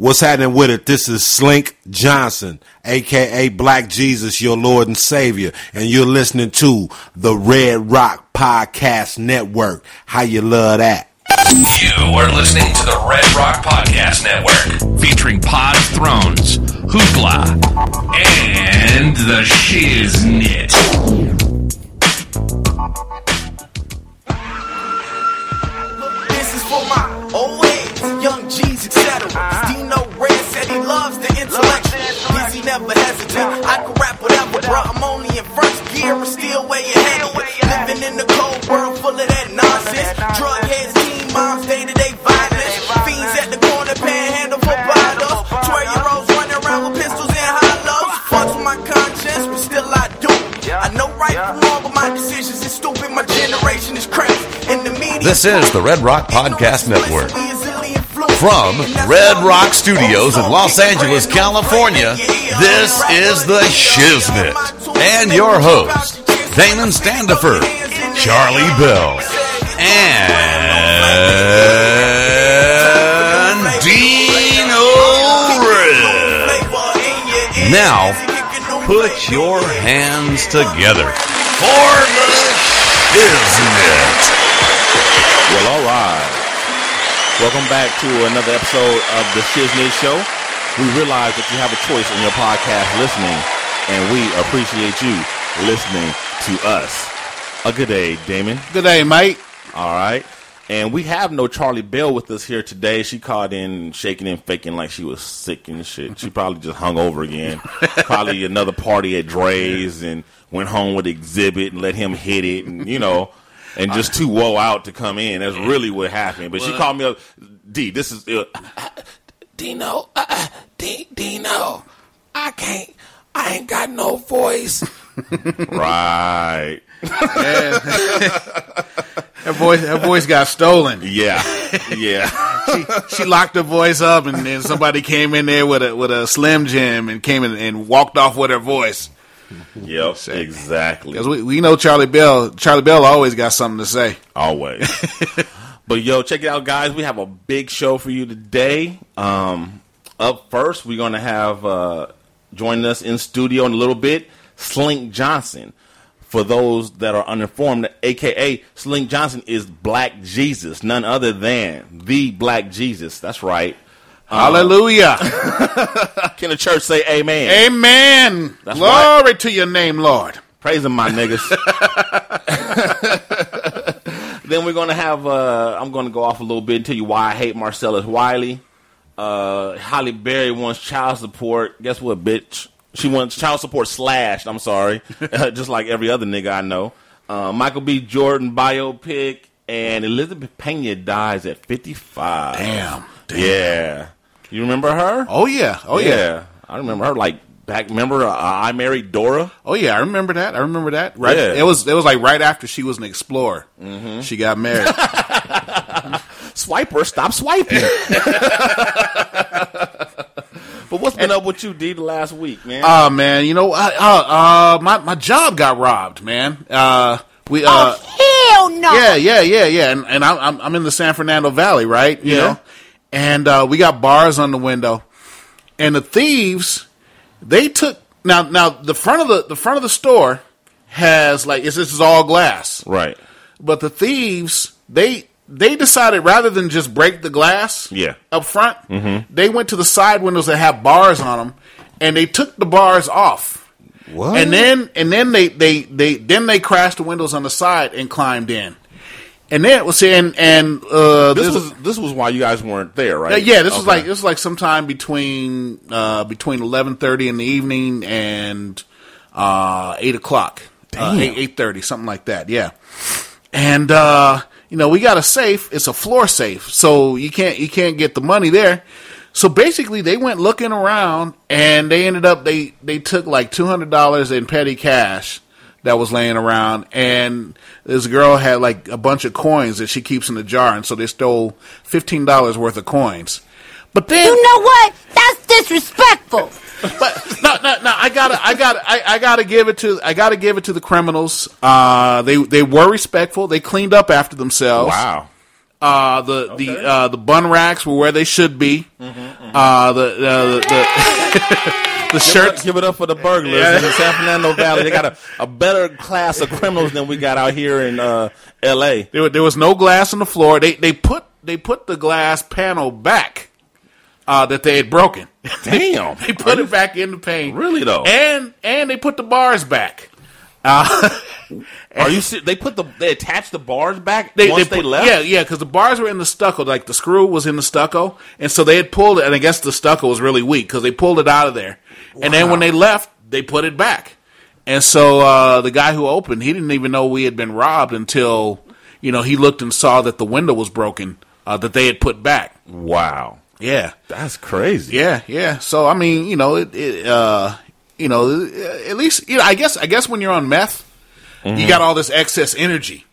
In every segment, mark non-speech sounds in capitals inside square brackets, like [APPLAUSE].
What's happening with it? This is Slink Johnson, aka Black Jesus, your Lord and Savior, and you're listening to the Red Rock Podcast Network. How you love that? You are listening to the Red Rock Podcast Network, featuring Pod Thrones, Hoopla, and the Shiznit. This is for my old heads, young G's, etc. Dino Red said he loves the intellect. Dizzy never hesitate. I can rap whatever, bro. I'm only in first gear and still way ahead of you. Living in the cold world full of that nonsense. Drug heads, teen moms, day to day violence. Fiends at the corner, panhandle for bottles. 12 year olds running around with pistols and hollows. Fucks with my conscience, but still I do. I know right from wrong, but my decisions is stupid. My generation is crazy. And the media. This is the Red Rock Podcast Network. From Red Rock Studios in Los Angeles, California, this is The Shiznit. And your host, Damon Standifer, Charli Belle, and Red. Now, put your hands together for The Shiznit. Well, all right. Welcome back to another episode of the Shiznit Show. We realize that you have a choice in your podcast listening, and we appreciate you listening to us. A good day, Damon. Good day, mate. All right. And we have no Charli Belle with us here today. She called in shaking and faking like she was sick and shit. She probably just hung over again. [LAUGHS] probably another party at Dre's and went home with Exhibit and let him hit it and, you know, and just too woe out to come in. That's really what happened. But she called me up. D, this is. Uh, Dino, uh, D, Dino, I can't. I ain't got no voice. [LAUGHS] right. [LAUGHS] Her voice, her voice got stolen. Yeah. Yeah. [LAUGHS] She, she locked her voice up, and then somebody came in there with a with a Slim Jim and came in and walked off with her voice. [LAUGHS] yep. Exactly. Because we, we know Charli Belle. Charli Belle always got something to say. Always. [LAUGHS] but yo, check it out, guys. We have a big show for you today. Um, up first, we're gonna have uh, joining us in studio in a little bit, Slink Johnson. For those that are uninformed, aka Slink Johnson is Black Jesus, none other than the Black Jesus. That's right. Hallelujah. [LAUGHS] Can the church say amen? Amen. That's Glory to your name, Lord. Praise him, my niggas. [LAUGHS] [LAUGHS] then we're gonna have. Uh, I'm gonna go off a little bit and tell you why I hate Marcellus Wiley. Uh, Halle Berry wants child support. Guess what, bitch? She wants child support slashed. I'm sorry, just like every other nigga I know. Uh, Michael B. Jordan biopic, and Elizabeth Pena dies at 55. Damn. Damn. Yeah, you remember her? Oh yeah. Oh yeah. I remember her like back. Remember uh, I married Dora. Oh yeah. I remember that. I remember that. Right. Yeah. It was it was like right after she was an explorer. She got married. [LAUGHS] Swiper, stop swiping. [LAUGHS] but what's been up with you, D, the last week, man? Oh man, you know, uh, uh, uh, my my job got robbed, man. Uh, we uh, Hell no. yeah, yeah, yeah, yeah, and, and I'm I'm- I'm in the San Fernando Valley, right? You Yeah. know, and uh, we got bars on the window, and the thieves they took now now the front of the the front of the store has like it's this is all glass, right. but the thieves they they decided rather than just break the glass Yeah. up front they went to the side windows that have bars on them and they took the bars off What? and then and then they they they then they crashed the windows on the side and climbed in and then was saying and uh This this was this was why you guys weren't there, right? yeah, this was like this was like sometime between uh, between eleven thirty in the evening and uh, eight o'clock, uh, eight eight thirty, something like that. Yeah, and uh, you know we got a safe. It's a floor safe, so you can't you can't get the money there. So basically, they went looking around, and they ended up they they took like two hundred dollars in petty cash that was laying around, and this girl had like a bunch of coins that she keeps in a jar, and so they stole fifteen dollars worth of coins. But then, You know what? That's disrespectful. [LAUGHS] but no, no, no. I gotta, I gotta, I, I gotta give it to, I gotta give it to the criminals. Uh, they they were respectful. They cleaned up after themselves. Wow. Uh, the the uh, the bun racks were where they should be. Mm-hmm, Uh, the the the, [LAUGHS] [LAUGHS] the shirts. Give it up for the burglars Yeah. in the San Fernando Valley. They got a, a [LAUGHS] better class of criminals than we got out here in uh, L.A. There, there was no glass on the floor. They they put they put the glass panel back uh, that they had broken. [LAUGHS] Damn. they put it back in the pane. Really, though? And and they put the bars back. [LAUGHS] Are you? They put the they attached the bars back They, once they, they, left. Yeah, yeah, because the bars were in the stucco. Like the screw was in the stucco, and so they had pulled it. And I guess the stucco was really weak because they pulled it out of there. And then when they left, they put it back. And so uh, the guy who opened, he didn't even know we had been robbed until you know he looked and saw that the window was broken uh, that they had put back. Wow, Yeah, that's crazy. yeah, yeah. So I mean, you know, it, it uh, you know, at least you know, I guess I guess when you're on meth, you got all this excess energy.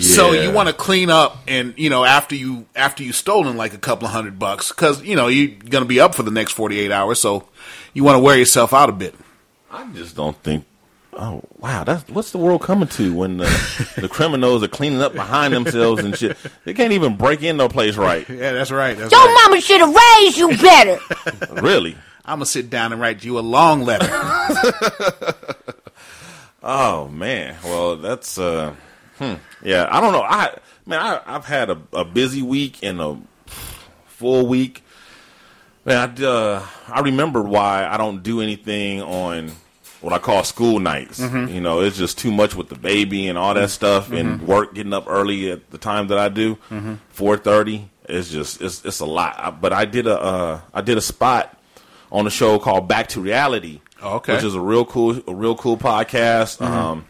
So you want to clean up, and you know after you after you stolen like a couple of hundred bucks, because you know you're gonna be up for the next forty eight hours, so you want to wear yourself out a bit. I just don't think. Oh wow, that's what's the world coming to when the, the criminals are cleaning up behind themselves and shit. They can't even break in no place right. [LAUGHS] Yeah, that's right. That's Your mama should have raised you better. [LAUGHS] Really? I'm gonna sit down and write you a long letter. [LAUGHS] Oh man. Well, that's uh, hmm. yeah. I don't know. I man, I, I've had a, a busy week and a full week. Man, I uh, I remembered why I don't do anything on what I call school nights. You know, it's just too much with the baby and all that stuff, and work getting up early at the time that I do, four thirty. It's just it's it's a lot. I, but I did a uh, I did a spot on a show called Back to Reality. Oh, okay. which is a real cool a real cool podcast. Um,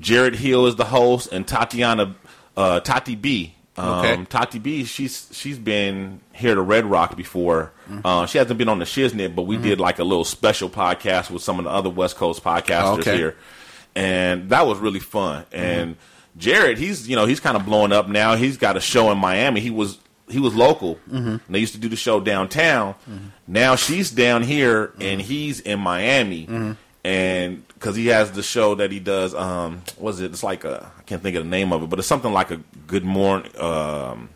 Jared Hill is the host, and Tatiana uh, Tati B. Um, Okay. Tati B. She's she's been here to Red Rock before. Mm-hmm. Uh, she hasn't been on the Shiznit, but we mm-hmm. did like a little special podcast with some of the other West Coast podcasters Okay. here, and that was really fun. Mm-hmm. And Jared, he's you know he's kind of blowing up now. He's got a show in Miami. He was he was local. And they used to do the show downtown. Now she's down here, and he's in Miami. And because he has the show that he does, um, what is it? It's like a I can't think of the name of it, but it's something like a Good Morning um,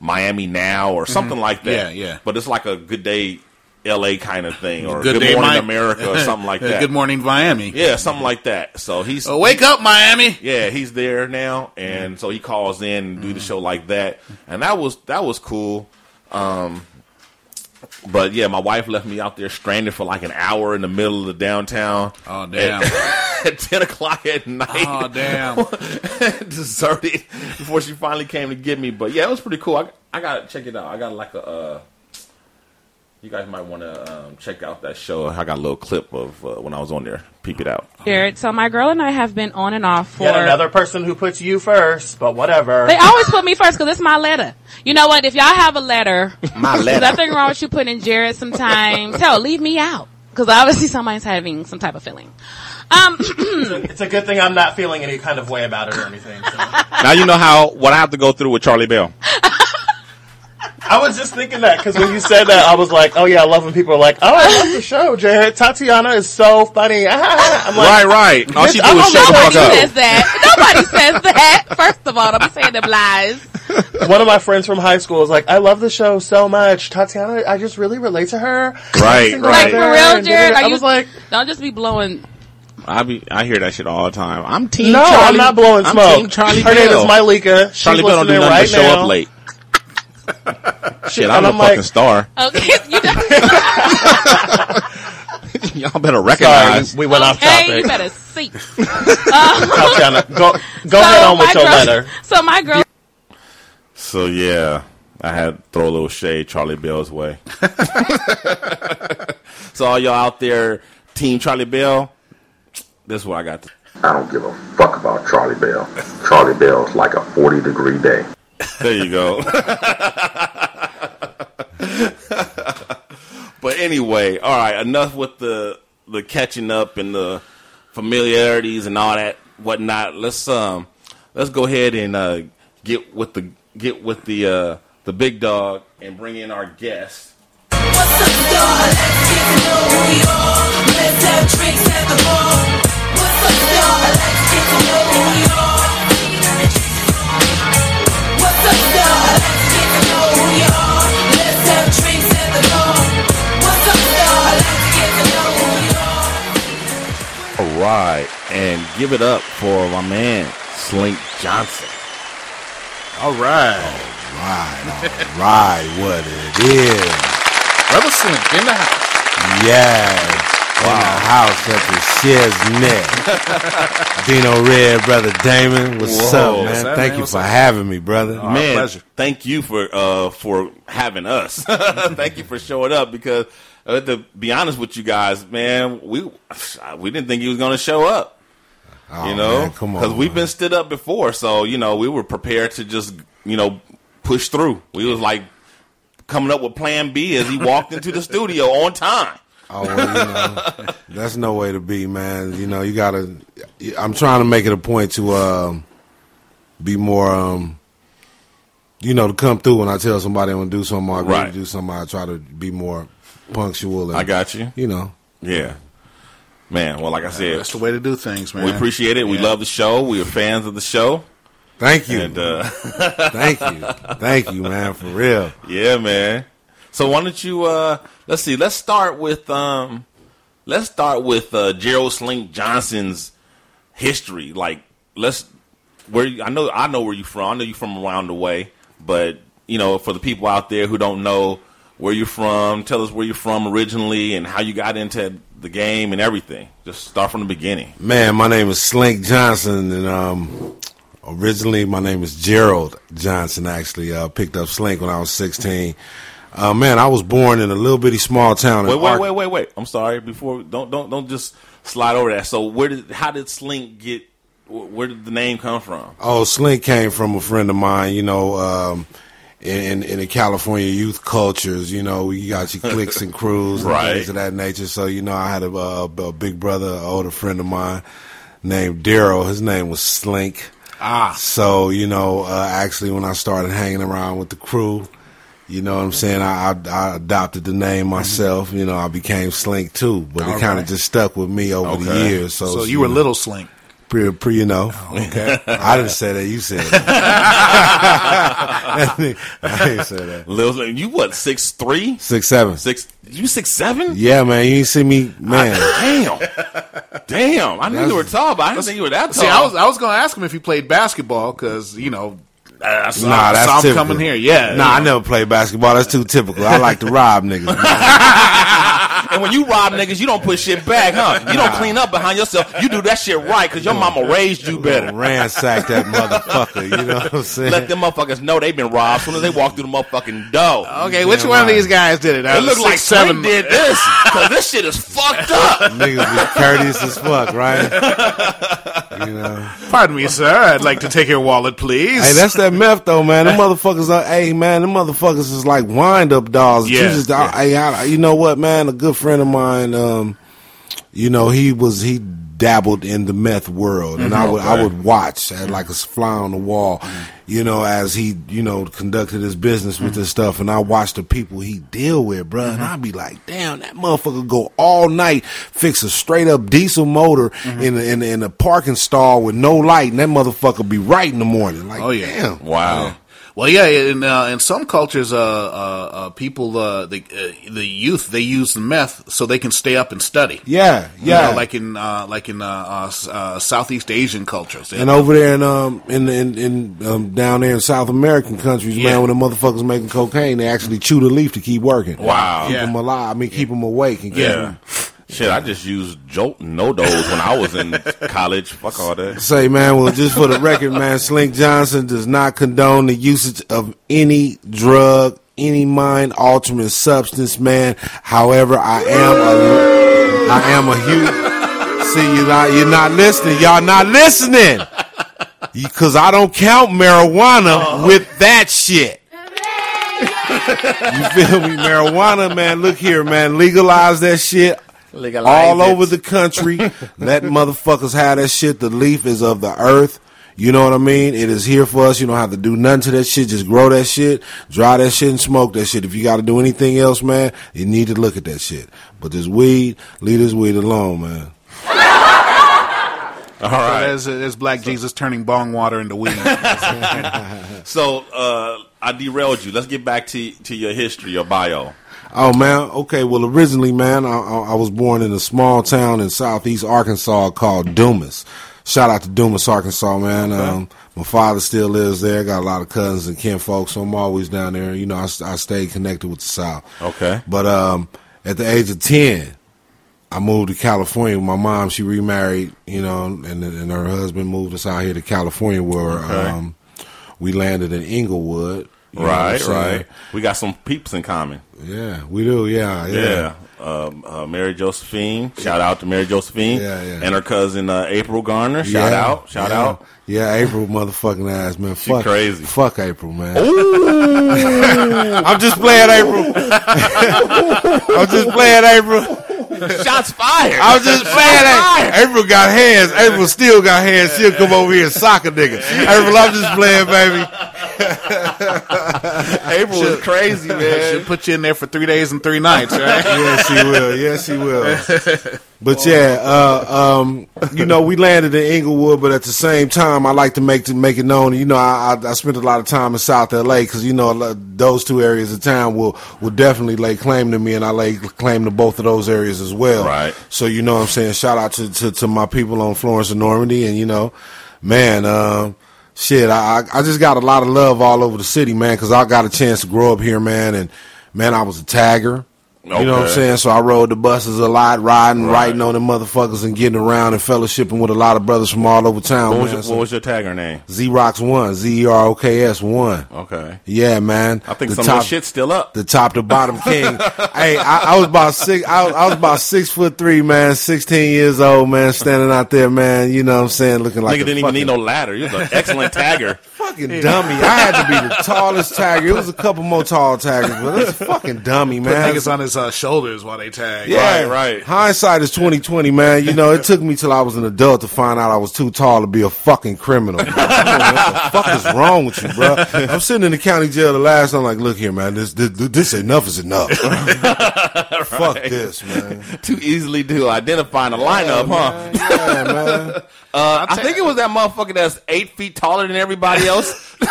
Miami Now or something like that. Yeah, yeah. But it's like a Good Day L.A. kind of thing, or Good Good, Morning America, or something like [LAUGHS] that. Good morning, Miami. Yeah, something like that. So he's Oh, wake up, Miami. yeah, he's there now, and so he calls in and do the show like that, and that was that was cool. Um, but yeah, my wife left me out there stranded for like an hour in the middle of the downtown Oh damn. [LAUGHS] at ten o'clock at night. oh damn. [LAUGHS] deserted before she finally came to get me. But yeah, it was pretty cool. I, I gotta check it out. I got like a. Uh, you guys might want to um, check out that show. I got a little clip of uh, when I was on there. Peep it out. Jared. So my girl and I have been on and off for. Yet another person who puts you first, but whatever. They always put me first because it's my letter. You know what? If y'all have a letter, [LAUGHS] My there's nothing wrong with you putting Jared sometimes. Hell, leave me out because obviously somebody's having some type of feeling. Um, it's a [CLEARS THROAT] good thing I'm not feeling any kind of way about it or anything. So. Now you know how what I have to go through with Charli Belle. [LAUGHS] I was just thinking that because when you said that, I was like, "Oh yeah, I love when people are like, oh, I love the show, Jared. Tatiana is so funny." [LAUGHS] I'm like, right, right. All she do I'm is shut the nobody fuck nobody up. says that. Nobody [LAUGHS] says that. First of all, I'm saying them lies. One of my friends from high school was like, "I love the show so much, Tatiana. I just really relate to her." Right, right. Like for real, and Jared. I Are you? was like, don't just be blowing. I be I hear that shit all the time. I'm team "No, Charlie. I'm not blowing I'm smoke." Team Charlie her Bell. name is Mylika. She's Charli Belle don't do nothing right but show now. up late. Shit, And I'm a I'm fucking like- star. Okay, you [LAUGHS] Y'all better Sorry, recognize. we went off okay, you better see. [LAUGHS] Uh, Tatiana, go go So ahead on with my your girl- letter. So my girl So yeah, I had to throw a little shade Charli Belle's way. [LAUGHS] so all y'all out there, Team Charli Belle, this is what I got. To, I don't give a fuck about Charli Belle. Charli Belle's like a 40 degree day. There you go. but anyway, all right, enough with the the catching up and the familiarities and all that whatnot. Let's um let's go ahead and uh, get with the get with the uh, the big dog and bring in our guest. What's up, Right, and give it up for my man Slink Johnson. All right, all right, all right. What it is, Rebel Slink in the house. Yes. In the house at the Shiznit. [LAUGHS] Dino Red, brother Damon. What's Whoa. up, man? What's up, Thank man? you What's for up? having me, brother. man, pleasure. thank you for uh for having us. [LAUGHS] thank you for showing up because uh, to be honest with you guys, man, we we didn't think he was going to show up. Oh, you know, man, come on. because we've been stood up before, so you know we were prepared to just you know push through. We was like coming up with Plan B as he walked into the studio on time. Oh, well, you know, [LAUGHS] that's no way to be, man. You know, you gotta. I'm trying to make it a point to um, be more, um, you know, to come through when I tell somebody I'm gonna do something. I agree Right. to do something. I try to be more punctual. And, I got you. You know, Yeah, man. Well, like I said, That's the way to do things, man. we appreciate it. We love the show. We are fans of the show, thank you, and uh, thank you, [LAUGHS] thank you, man, for real. Yeah, man. So why don't you uh let's see, let's start with um let's start with uh Gerald Slink Johnson's history. Like let's where I know I know where you're from. I know you're from around the way, but you know, for the people out there who don't know where you're from, tell us where you're from originally and how you got into the game and everything. Just start from the beginning. Man, my name is Slink Johnson, and um, originally my name is Gerald Johnson. Actually, uh, picked up Slink when I was 16. Uh, man, I was born in a little bitty small town. in Wait, wait, Ark- wait, wait, wait. I'm sorry. Before don't don't don't just slide over that. So where did how did Slink get? Where did the name come from? Oh, Slink came from a friend of mine. You know, um, in in the California youth cultures. You know, you got your cliques and crews and Right. things of that nature. So you know, I had a, a, a big brother, an older friend of mine named Daryl. His name was Slink. Ah. So, you know, uh, actually, when I started hanging around with the crew, you know what I'm saying? I, I, I adopted the name mm-hmm. myself. You know, I became Slink too, but it All kind right. of just stuck with me over the years. So, So you were little Slink. Pre, pre, you know. Okay. I didn't say that. You said it. I didn't say that. Lil, you what? Six three, Six seven. six? You six seven? Yeah, man. You ain't see me, man. Damn, damn! I knew you were tall, but I didn't think you were that tall. See, I was I was going to ask him if he played basketball because you know I saw, Nah, that's saw him typical. coming here. Yeah, Nah, I never played basketball. That's too typical. I like to rob niggas. [LAUGHS] and when you rob niggas, you don't put shit back, huh? You don't clean up behind yourself. You do that shit right because your mama raised you better. Ransack that motherfucker. You know what I'm [LAUGHS] saying? Let them motherfuckers know they've been robbed as soon as they walk through the motherfucking door. Okay, which Damn one of these guys did it? It uh, looks like seven did this because this shit is fucked up. Niggas be courteous as fuck, right? [LAUGHS] You know. [LAUGHS] Pardon me, sir. I'd like to take your wallet, please. Hey, that's that meth though, man. The [LAUGHS] motherfuckers are, hey man, the motherfuckers is like wind up dolls. You Yeah, just- yeah. I- I- you know what, man? A good friend of mine, um, you know, he was he dabbled in the meth world, and I mm-hmm. would I would watch at mm. like a fly on the wall, mm. you know, as he you know conducted his business with mm. this stuff, and I watched the people he deal with, bruh, and mm-hmm. I'd be like, damn, that motherfucker go all night fix a straight up diesel motor mm-hmm. in a, in a, in a parking stall with no light, and that motherfucker be right in the morning. Like, Oh, yeah. damn. Wow. Well, yeah, in uh, in some cultures, uh, uh, uh, people, uh, the uh, the youth, they use the meth so they can stay up and study. Yeah, You yeah. know, like in uh, like in uh, uh, uh, Southeast Asian cultures. and over there in um in in, in um, down there in South American countries, Yeah. man, when the motherfuckers making cocaine, they actually chew the leaf to keep working. Wow. keep Yeah. them alive. I mean, keep them awake and Yeah. 'em- Shit, I just used Jolt NoDoz when I was in college. Fuck all that. Say, man, well, just for the record, man, Slink Johnson does not condone the usage of any drug, any mind altering substance, man. However, I am a, I am a huge. See, you're not, you're not listening. Y'all not listening. Because I don't count marijuana with that shit. You feel me? Marijuana, man. Look here, man. Legalize that shit all over the country. [LAUGHS] Let motherfuckers have that shit. The leaf is of the earth. You know what I mean? It is here for us. You don't have to do nothing to that shit. Just grow that shit, dry that shit, and smoke that shit. If you got to do anything else, man, you need to look at that shit. But this weed, leave this weed alone, man. [LAUGHS] All right. So right. there's, there's Black Jesus turning bong water into weed. [LAUGHS] So uh, I derailed you. Let's get back to to your history, your bio. Oh man, okay. Well, originally, man, I, I, was born in a small town in southeast Arkansas called Dumas. Shout out to Dumas, Arkansas, man. Um, my father still lives there. Got a lot of cousins and kin folks, so I'm always down there. You know, I, I stayed connected with the South. Okay. But um, at the age of ten, I moved to California. My mom, she remarried, you know, and and her husband moved us out here to California, where Okay. um, we landed in Inglewood. You know what I'm Right, right. We got some peeps in common. Yeah, we do. Yeah, yeah. Yeah. Um, uh, Mary Josephine. Shout out to Mary Josephine. Yeah, yeah. And her cousin uh, April Garner. Shout Yeah, out. Shout yeah. out. Yeah, April motherfucking ass, man. Fuck, crazy. Fuck April, man. [LAUGHS] I'm just playing April. [LAUGHS] I'm just playing April. [LAUGHS] Shots fired. I was just playing April. April got hands. April still got hands. She'll come over here and sock a nigga. April, I'm just playing, baby. [LAUGHS] April is crazy, [LAUGHS] man. She'll put you in there for three days and three nights, right? yes, she will. Yes, she will. But yeah, uh, um, you know, we landed in Inglewood, but at the same time, I like to make to make it known. You know, I, I, I spent a lot of time in South LA because you know those two areas of town will will definitely lay claim to me, and I lay claim to both of those areas as well. Right. So you know, what I'm saying shout out to to, to my people on Florence and Normandy, and you know, man. Um, Shit, I I I just got a lot of love all over the city, man, because I got a chance to grow up here, man, and man, I was a tagger. You know what I'm saying? So I rode the buses a lot, riding, Right. writing on them motherfuckers, and getting around and fellowshipping with a lot of brothers from all over town. What was, your, So- what was your tagger name? Z Rocks one, Z E R O K S one. Okay. Yeah, man. I think The some top- of the shit's still up. the top to bottom [LAUGHS] king. hey, I, I was about six. I, was- I was about six foot three, man. Sixteen years old, man. Standing out there, man. You know what I'm saying? Looking like Nigga didn't even need no ladder. You're an excellent tagger. [LAUGHS] fucking dummy. I had to be the tallest tagger. It was a couple more tall taggers, but it's a fucking dummy, man. Put man. niggas on his uh, shoulders while they tag. Yeah, Right, right. Hindsight is twenty twenty, man. You know, it took me till I was an adult to find out I was too tall to be a fucking criminal. Come what the fuck is wrong with you, bro? I'm sitting in the county jail the last. I'm like, look here, man. This this, this enough is enough. [LAUGHS] Fuck this, man. Too easily to identify in a lineup, huh? Yeah, man. [LAUGHS] Uh, I think it was that motherfucker that's eight feet taller than everybody else. [LAUGHS]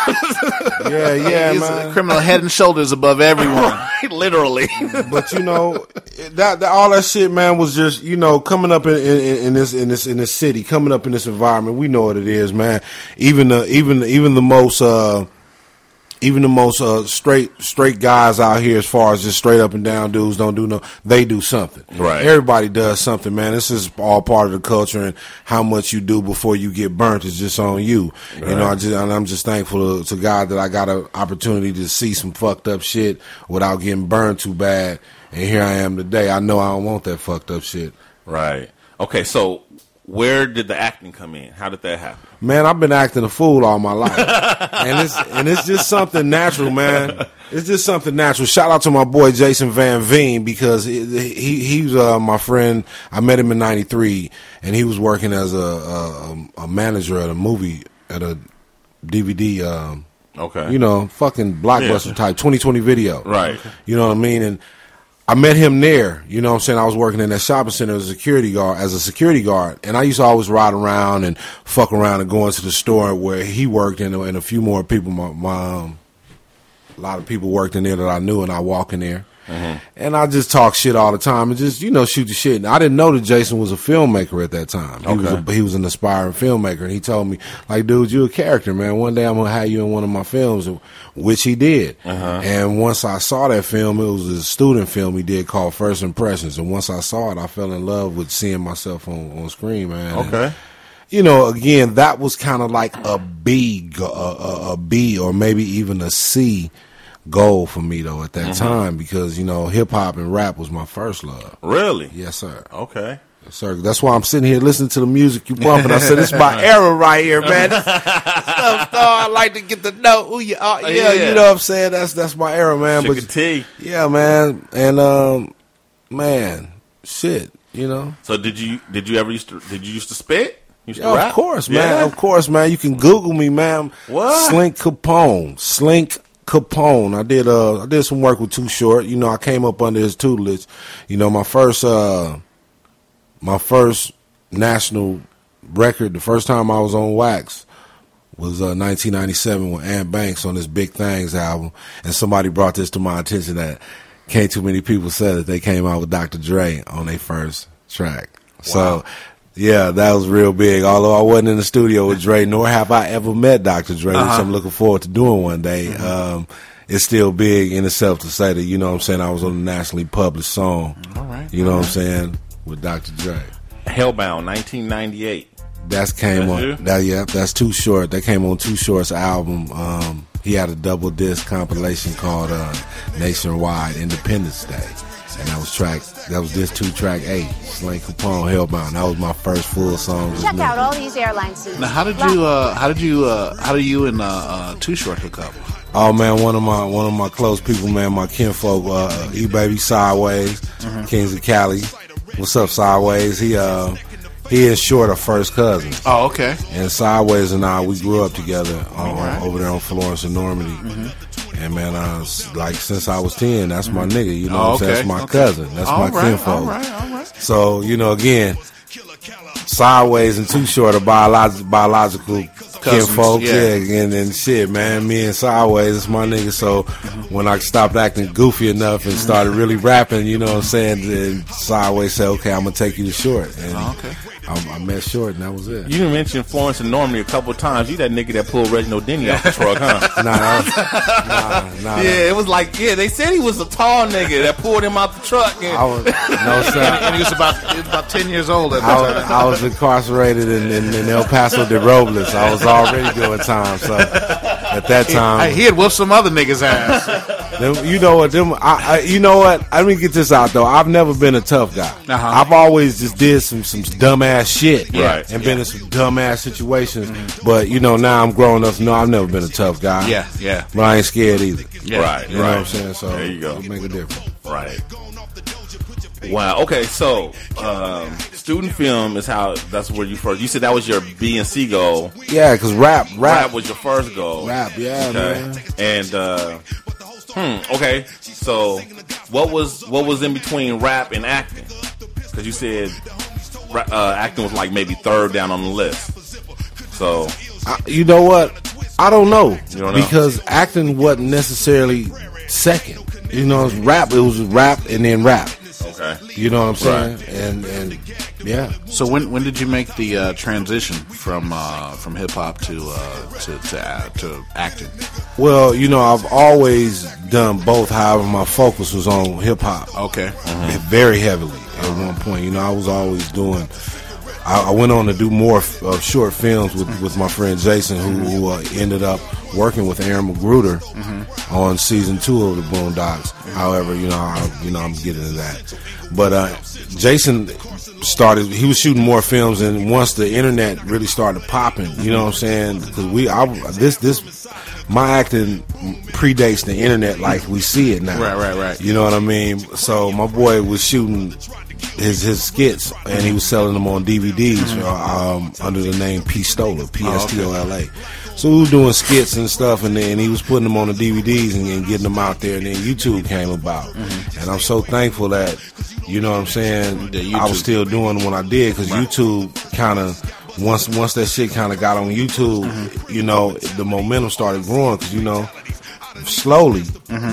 Yeah, yeah, He's a man. criminal head and shoulders above everyone. [LAUGHS] Literally. [LAUGHS] But you know, that, that all that shit, man, was just you know coming up in, in, in this in this in this city, coming up in this environment. We know what it is, man. Even the even even the most uh even the most uh straight straight guys out here, as far as just straight up and down dudes, don't do no. They do something. Right. Everybody does something, man. This is all part of the culture, and how much you do before you get burnt is just on you. You know, I just and I'm just thankful to, to God that I got an opportunity to see some fucked up shit without getting burned too bad. And here I am today. I know I don't want that fucked up shit. right. Okay, so where did the acting come in? How did that happen? Man, I've been acting a fool all my life, [LAUGHS] and it's and it's just something natural, man. It's just something natural. Shout out to my boy Jason Van Veen because he he, he was uh, my friend. I met him in '93, and he was working as a, a a manager at a movie at a DVD. Um, Okay. you know, fucking blockbuster Yeah. type 2020 video. Right. You know what I mean? And I met him there. You know what I'm saying? I was working in that shopping center as a security guard, as a security guard. And I used to always ride around and fuck around and go into the store where he worked and, and a few more people, my, my um, a lot of people worked in there that I knew and I walk in there. Mm-hmm. And I just talk shit all the time and just, you know, shoot the shit. And I didn't know that Jason was a filmmaker at that time. He, was, Okay. a, he was an aspiring filmmaker. And he told me, like, dude, you're a character, man. One day I'm going to have you in one of my films, which he did. Uh-huh. And once I saw that film, it was a student film he did called First Impressions. And once I saw it, I fell in love with seeing myself on, on screen, man. And, Okay. you know, again, that was kind of like a B, a, a, a B, or maybe even a C goal for me though at that time because you know hip hop and rap was my first love. Really? Yes, sir. Okay. Yes, sir. That's why I'm sitting here listening to the music you bumping. I said, "This is my [LAUGHS] era right here, man." [LAUGHS] This stuff. I like to get to know who you are. Yeah, yeah. you know what I'm saying. That's that's my era, man. Sugar But T. yeah, man, and um, man, shit, you know. So did you did you ever used to did you used to spit? Yeah, of course, man. Yeah? Of course, man. You can Google me, man. What? Slink Capone. Slink Capone. I did uh I did some work with Too Short. You know, I came up under his tutelage. You know, my first uh my first national record, the first time I was on wax was uh 1997 with Ant Banks on this Big Things album, and somebody brought this to my attention that can't too many people said that they came out with Dr. Dre on their first track. So, yeah, that was real big. Although I wasn't in the studio with Dre, nor have I ever met Dr. Dre, which Uh-huh. I'm looking forward to doing one day. Um, it's still big in itself to say that, you know what I'm saying, I was on a nationally published song. All right. You know what I'm saying? With Dr. Dre. Hellbound, 1998. That's came That's on. you? That yeah, that's too short. That came on Too Short's album. Um, he had a double disc compilation called uh, Nationwide Independence Day, and that was track. That was this two track eight. Slink Capone Hellbound. That was my first full song. Check me. out all these airline seats. Now, how did you? Uh, how did you? Uh, how did you and uh, uh, Too Short hook up? Oh man, one of my one of my close people, man, my kinfolk, uh, E Baby Sideways, Mm-hmm. Kings of Cali. What's up, Sideways? He uh, he and Short are first cousins. Oh, okay. And Sideways and I, we grew up together on, All right. over there on Florence and Normandy. Mm-hmm. And man, I was, like since I was ten, that's my nigga. You know, Oh, what I'm oh, saying? okay, that's my okay. cousin. That's All my right, kinfolk. all right, all right. So you know, again, Sideways and Too Short are biolog- biological kinfolk. yeah. Yeah. and and shit, man. Me and Sideways, is my nigga. So when I stopped acting goofy enough and started really rapping, you know what I'm saying? Then Sideways said, "Okay, I'm gonna take you to Short." And Oh, okay. I, I met Short, and that was it. You done mentioned Florence and Normandy a couple of times. You that nigga that pulled Reginald Denny off the truck, huh? [LAUGHS] Nah, that was- nah, nah. Yeah, it was like yeah. They said he was a tall nigga that pulled him out the truck. And, I was no [LAUGHS] sir. And he was about he was about ten years old at the I was, time. I was incarcerated in, in, in El Paso de Robles. I was already doing time, so at that time, Hey, he had whooped some other niggas' ass. Them, you know what? Them, I, I, you know what? Let me get this out though. I've never been a tough guy. Uh-huh. I've always just did some some dumbass shit, Right. and been in some dumbass situations. But you know, now I'm grown up. know I've never been a tough guy. Yeah, yeah. but I ain't scared either. Yeah. Right, You know right. what I'm saying? So there you go. make a difference. Right. Wow. Okay. So, um, student film is how. That's where you first. You said that was your B and C goal. Yeah, because rap, rap, Rap was your first goal. rap. Yeah, Okay. man. And uh, hmm. Okay. So, what was what was in between rap and acting? Because you said uh, acting was like maybe third down on the list. So, I, you know what? I don't know. You don't know? because acting wasn't necessarily second. You know, it was rap. It was rap and then rap. Okay. You know what I'm saying? And and yeah, So when when did you make the uh, transition from uh, from hip hop to uh, to to, uh, to acting? well, you know, I've always done both. However, my focus was on hip hop. Okay. very heavily at one point. You know, I was always doing. I, I went on to do more f- uh, short films with, with my friend Jason, who, who uh, ended up working with Aaron McGruder on season two of the Boondocks. However, you know, I, you know, I'm getting to that. But uh, Jason started. He was shooting more films, and once the internet really started popping, you know what I'm saying? Because we, I, this, this, my acting predates the internet like we see it now. Right, right, right. You know what I mean? So my boy was shooting his his skits and he was selling them on DVDs uh, um, under the name Pistola, P S T O L A. Oh, so we were doing skits and stuff, and then he was putting them on the DVDs and, then getting them out there. And then YouTube came about, mm-hmm. and I'm so thankful that you know what I'm saying. That I was still doing what I did because YouTube kind of once once that shit kind of got on YouTube, mm-hmm. you know, the momentum started growing because you know slowly,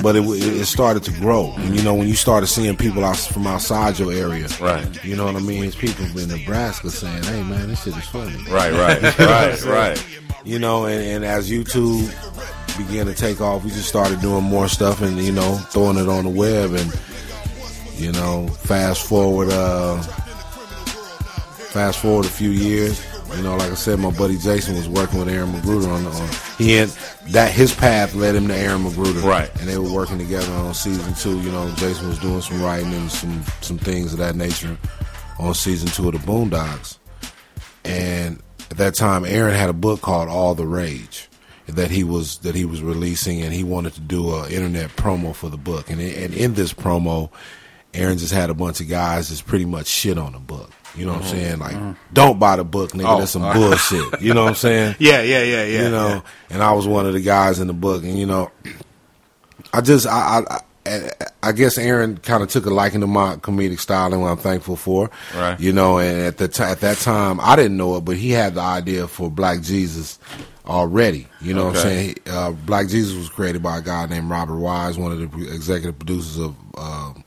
but it, it started to grow. And you know, when you started seeing people out from outside your area, Right. You know what I mean? It's people in Nebraska saying, "Hey, man, this shit is funny." Right. Right. right. [LAUGHS] Right. You know, and, and as YouTube began to take off, we just started doing more stuff and you know throwing it on the web and you know fast forward, uh, fast forward a few years. You know, like I said, my buddy Jason was working with Aaron McGruder on, on he had that his path led him to Aaron McGruder, Right. And they were working together on season two. You know, Jason was doing some writing and some some things of that nature on season two of the Boondocks. And at that time, Aaron had a book called All the Rage that he was that he was releasing, and he wanted to do a internet promo for the book. And in, and in this promo, Aaron just had a bunch of guys just pretty much shit on the book. You know what I'm saying? Like, don't buy the book, nigga. Oh, That's some uh, bullshit. You know what I'm [LAUGHS] saying? Yeah, yeah, yeah, yeah. you know, and I was one of the guys in the book, and you know, I just I I, I, I guess Aaron kind of took a liking to my comedic style, and what I'm thankful for. Right. You know, and at the t- at that time, I didn't know it, but he had the idea for Black Jesus already. You know what I'm saying? He- Uh, Black Jesus was created by a guy named Robert Wise, one of the executive producers of um,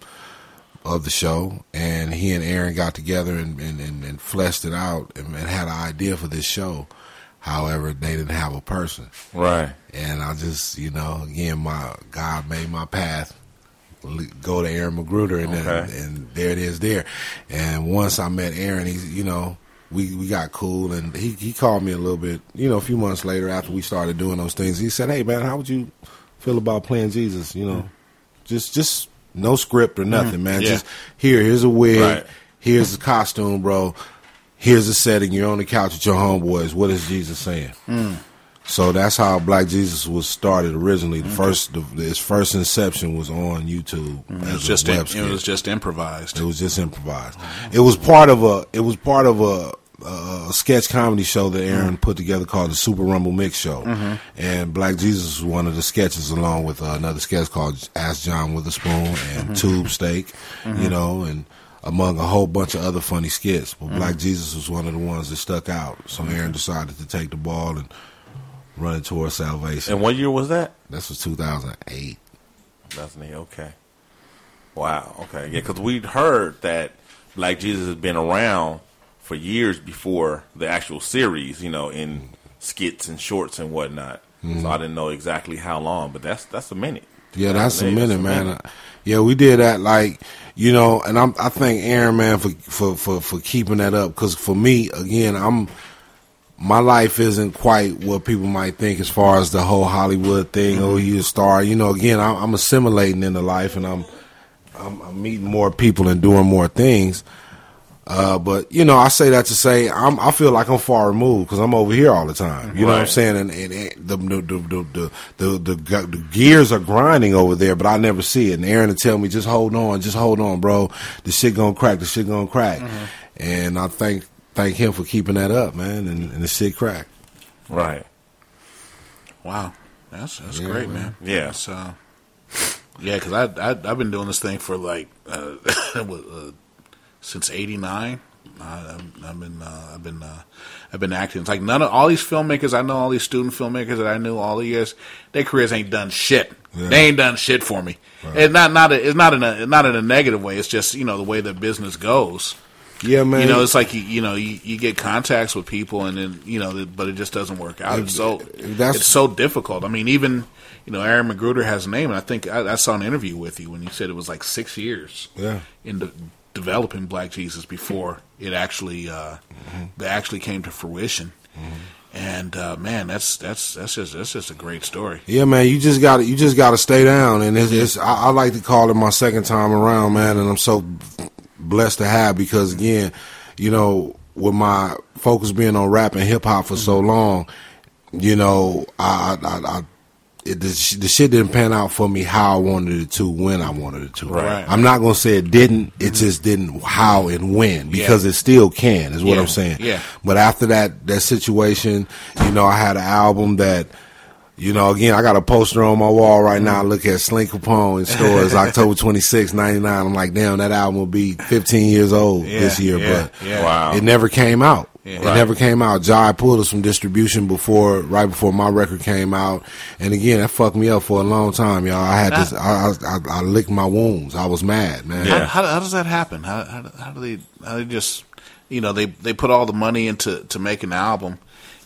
of the show, and he and Aaron got together and and, and, and fleshed it out and, and had an idea for this show. However, they didn't have a person, Right. and I just you know again my God made my path go to Aaron McGruder, and then, and there it is there. And once I met Aaron, he's, you know we we got cool, and he he called me a little bit you know a few months later after we started doing those things. He said, "Hey man, how would you feel about playing Jesus? You know, mm-hmm. just just no script or nothing, mm-hmm. man. Yeah. Just here, here's a wig, Right. here's a costume, bro. Here's a setting. You're on the couch with your homeboys. What is Jesus saying?" Mm. So that's how Black Jesus was started originally. The mm-hmm. first, the, its first inception was on YouTube mm-hmm. It as was just a im- web it was just improvised. It was just improvised. It was part of a. It was part of a. A sketch comedy show that Aaron mm-hmm. put together called the Super Rumble Mix Show, mm-hmm. and Black Jesus was one of the sketches, along with uh, another sketch called Ask John Witherspoon and mm-hmm. Tube Steak, you know, and among a whole bunch of other funny skits. But Black Jesus was one of the ones that stuck out. So Aaron decided to take the ball and run it towards salvation. And what year was that? This was 2008. That's me. Okay. Wow. Okay. Yeah, because we'd heard that Black Jesus has been around for years before the actual series. You know, in skits and shorts and whatnot. So I didn't know exactly how long, but that's that's a minute. Yeah, that's a minute, man. Yeah, we did that like you know, and I'm I thank Aaron man for for for, for keeping that up because for me again, I'm my life isn't quite what people might think as far as the whole Hollywood thing. Oh, you a star, you know. Again, I'm, I'm assimilating into life, and I'm, I'm I'm meeting more people and doing more things. Uh, but you know, I say that to say I'm, I feel like I'm far removed because I'm over here all the time. You know what I'm saying? And, and, and the, the, the, the, the, the, the, the gears are grinding over there, but I never see it. And Aaron will tell me, just hold on, just hold on, bro. The shit gonna crack. The shit gonna crack. And I thank thank him for keeping that up, man. And, and the shit crack. Right. Wow, that's that's Yeah, great, man. man. Yeah. That's, uh, yeah, because I, I I've been doing this thing for like uh, [LAUGHS] uh, since '89. I've, I've been uh, I've been uh, I've been acting. It's like none of all these filmmakers I know, all these student filmmakers that I knew all the years, their careers ain't done shit. Yeah. They ain't done shit for me. It's not not a, it's not in a not in a negative way. It's just you know the way the business goes. Yeah, man. You know, it's like you, you know you, you get contacts with people, and then you know, but it just doesn't work out. It's so That's- it's so difficult. I mean, even you know, Aaron McGruder has a name, and I think I, I saw an interview with you when you said it was like six years yeah. in de- developing Black Jesus before it actually uh, Mm-hmm. that actually came to fruition. And uh, man, that's that's that's just that's just a great story. Yeah, man, you just got you just got to stay down, and it's, it's I, I like to call it my second time around, man, and I'm so blessed to have because again, you know, with my focus being on rap and hip hop for so long, you know, I, I, I it, the, the shit didn't pan out for me how I wanted it to when I wanted it to. Right. I'm not gonna say it didn't. It mm-hmm. just didn't how and when because it still can. Is what Yeah. I'm saying. Yeah. But after that that situation, you know, I had an album that. You know, again, I got a poster on my wall right now. I look at Slink Capone in stores, [LAUGHS] October 26, 99. I'm like, damn, that album will be 15 years old Yeah, this year, yeah, but yeah. Wow. it never came out. Yeah. it Right. never came out. Jai pulled us from distribution before, right before my record came out. And again, that fucked me up for a long time, y'all. I had this, I, I, I, I licked my wounds. I was mad, man. Yeah. How, how, how does that happen? How, how, how do they how they just you know they they put all the money into to make an album,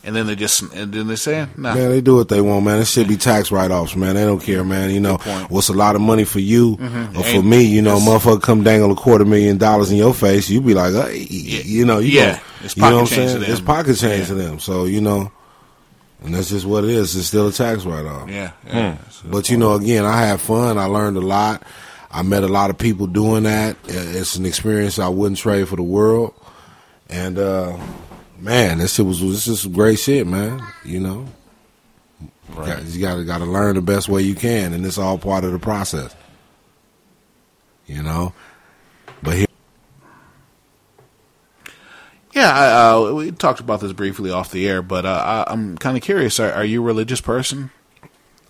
and then they just and then they say nah. Man, they do what they want, man. It should be tax write offs, man. They don't care, man. You know, point. what's a lot of money for you or for Mm-hmm. Ain't- me, you know, motherfucker come dangle a quarter million dollars in your face, you be like, hey, you know, you Yeah. gon- It's you know what I'm change saying? to It's pocket change Yeah. to them. So, you know, and that's just what it is. It's still a tax write off. yeah, yeah. So- But you know, again, I had fun. I learned a lot. I met a lot of people doing that. Uh, It's an experience I wouldn't trade for the world. And uh, man, this shit was this is some great shit, man. You know, Got- you got to got to learn the best way you can, and it's all part of the process. You know, but here, Yeah, I, uh, we talked about this briefly off the air, but uh, I, I'm kind of curious. Are, are you a religious person?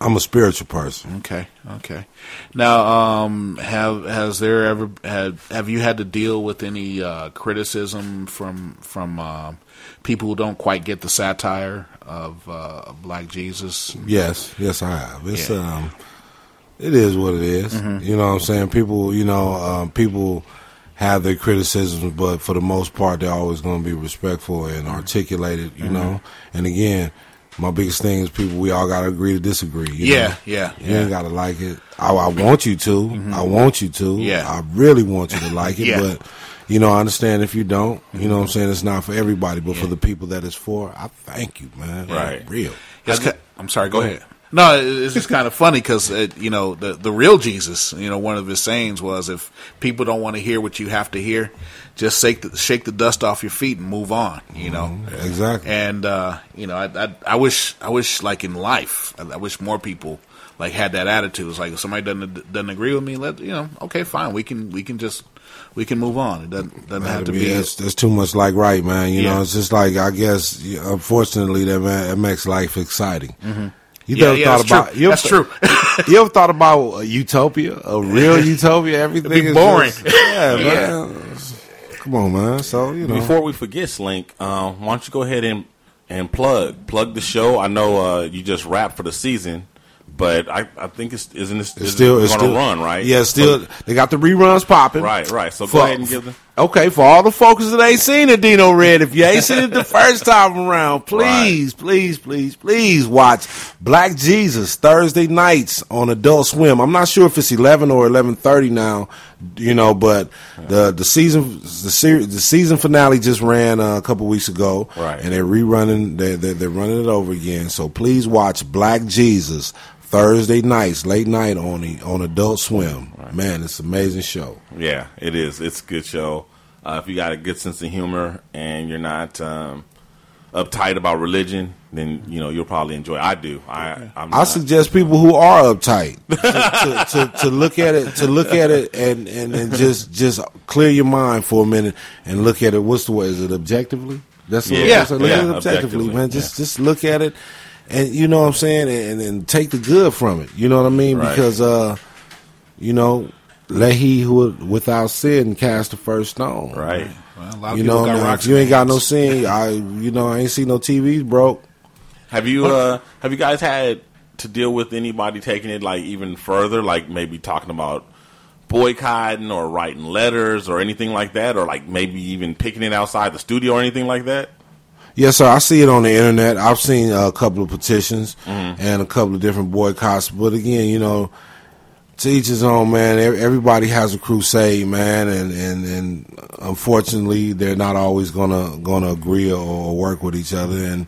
I'm a spiritual person. Okay, okay. Now, um, have has there ever had have you had to deal with any uh, criticism from from uh, people who don't quite get the satire of uh, Black Jesus? Yes, yes, I have. It's Yeah. um, it is what it is. Mhm. You know what I'm saying? People, you know, um, people have their criticisms, but for the most part, they're always going to be respectful and articulated. You Mhm. know, and again. My biggest thing is people. We all got to agree to disagree. You Yeah, know? yeah, You yeah. ain't got to like it. I, I want you to. I want you to. Yeah. I really want you to like it. [LAUGHS] Yeah. But you know, I understand if you don't. You know what I'm saying? It's not for everybody, but for the people that it's for, I thank you, man. Right. Real. Ki- I'm sorry. Go ahead. No, it's just kind of funny because you know the the real Jesus. You know, one of his sayings was, "If people don't want to hear what you have to hear, just shake the, shake the dust off your feet and move on." You know, Exactly. and uh, you know, I, I I wish I wish like in life, I, I wish more people like had that attitude. It's like if somebody doesn't doesn't agree with me, let you know, okay, fine, we can we can just we can move on. It doesn't doesn't have to be. That's, that's too much like right, man. You Yeah. know, it's just like I guess. Unfortunately, that man, that makes life exciting. Mhm. You Yeah, ever yeah, thought that's about? true. You ever That's true. [LAUGHS] you ever thought about a utopia, a real [LAUGHS] utopia? Everything It'd be is boring. just- yeah, [LAUGHS] Yeah. man. Come on, man. So you know, Before we forget, Slink, uh, why don't you go ahead and and plug plug the show? I know uh, you just wrapped for the season, but I, I think it's isn't it, it's still it's going to run right? Yeah, still they got the reruns popping. Right, right. So go For- ahead and give them. Okay, for all the folks that ain't seen it, Dino Red, if you ain't seen it the [LAUGHS] first time around, please, please, please, please watch Black Jesus Thursday nights on Adult Swim. I'm not sure if it's 11 or 11:30 now, you know, but the the season the series the season finale just ran uh, a couple weeks ago, Right. And they're rerunning they they they're running it over again. So please watch Black Jesus Thursday nights, late night on the, on Adult Swim. Man, it's an amazing show. Yeah, it is. It's a good show. Uh, if you got a good sense of humor and you're not um, uptight about religion, then you know you'll probably enjoy. it. I do. I I'm I not- suggest people who are uptight to, to, to, to look at it, to look at it, and, and, and just just clear your mind for a minute and look at it. What's the way? Is it objectively? That's what Yeah. I'm saying. Look at it objectively, objectively, man. Just just look at it, and you know what I'm saying, and, and take the good from it. You know what I mean? Right. Because uh, you know, let he who without sin cast the first stone. Right. Well, a lot of You know, now, if you ain't got no sin, I you know I ain't see no TVs broke. Have you uh have you guys had to deal with anybody taking it like even further, like maybe talking about boycotting or writing letters or anything like that, or like maybe even picking it outside the studio or anything like that? Yes, sir. I see it on the internet. I've seen a couple of petitions Mhm. and a couple of different boycotts. But again, you know, to each his own, man. Everybody has a crusade, man, and and, and unfortunately, they're not always gonna gonna agree or, or work with each other. And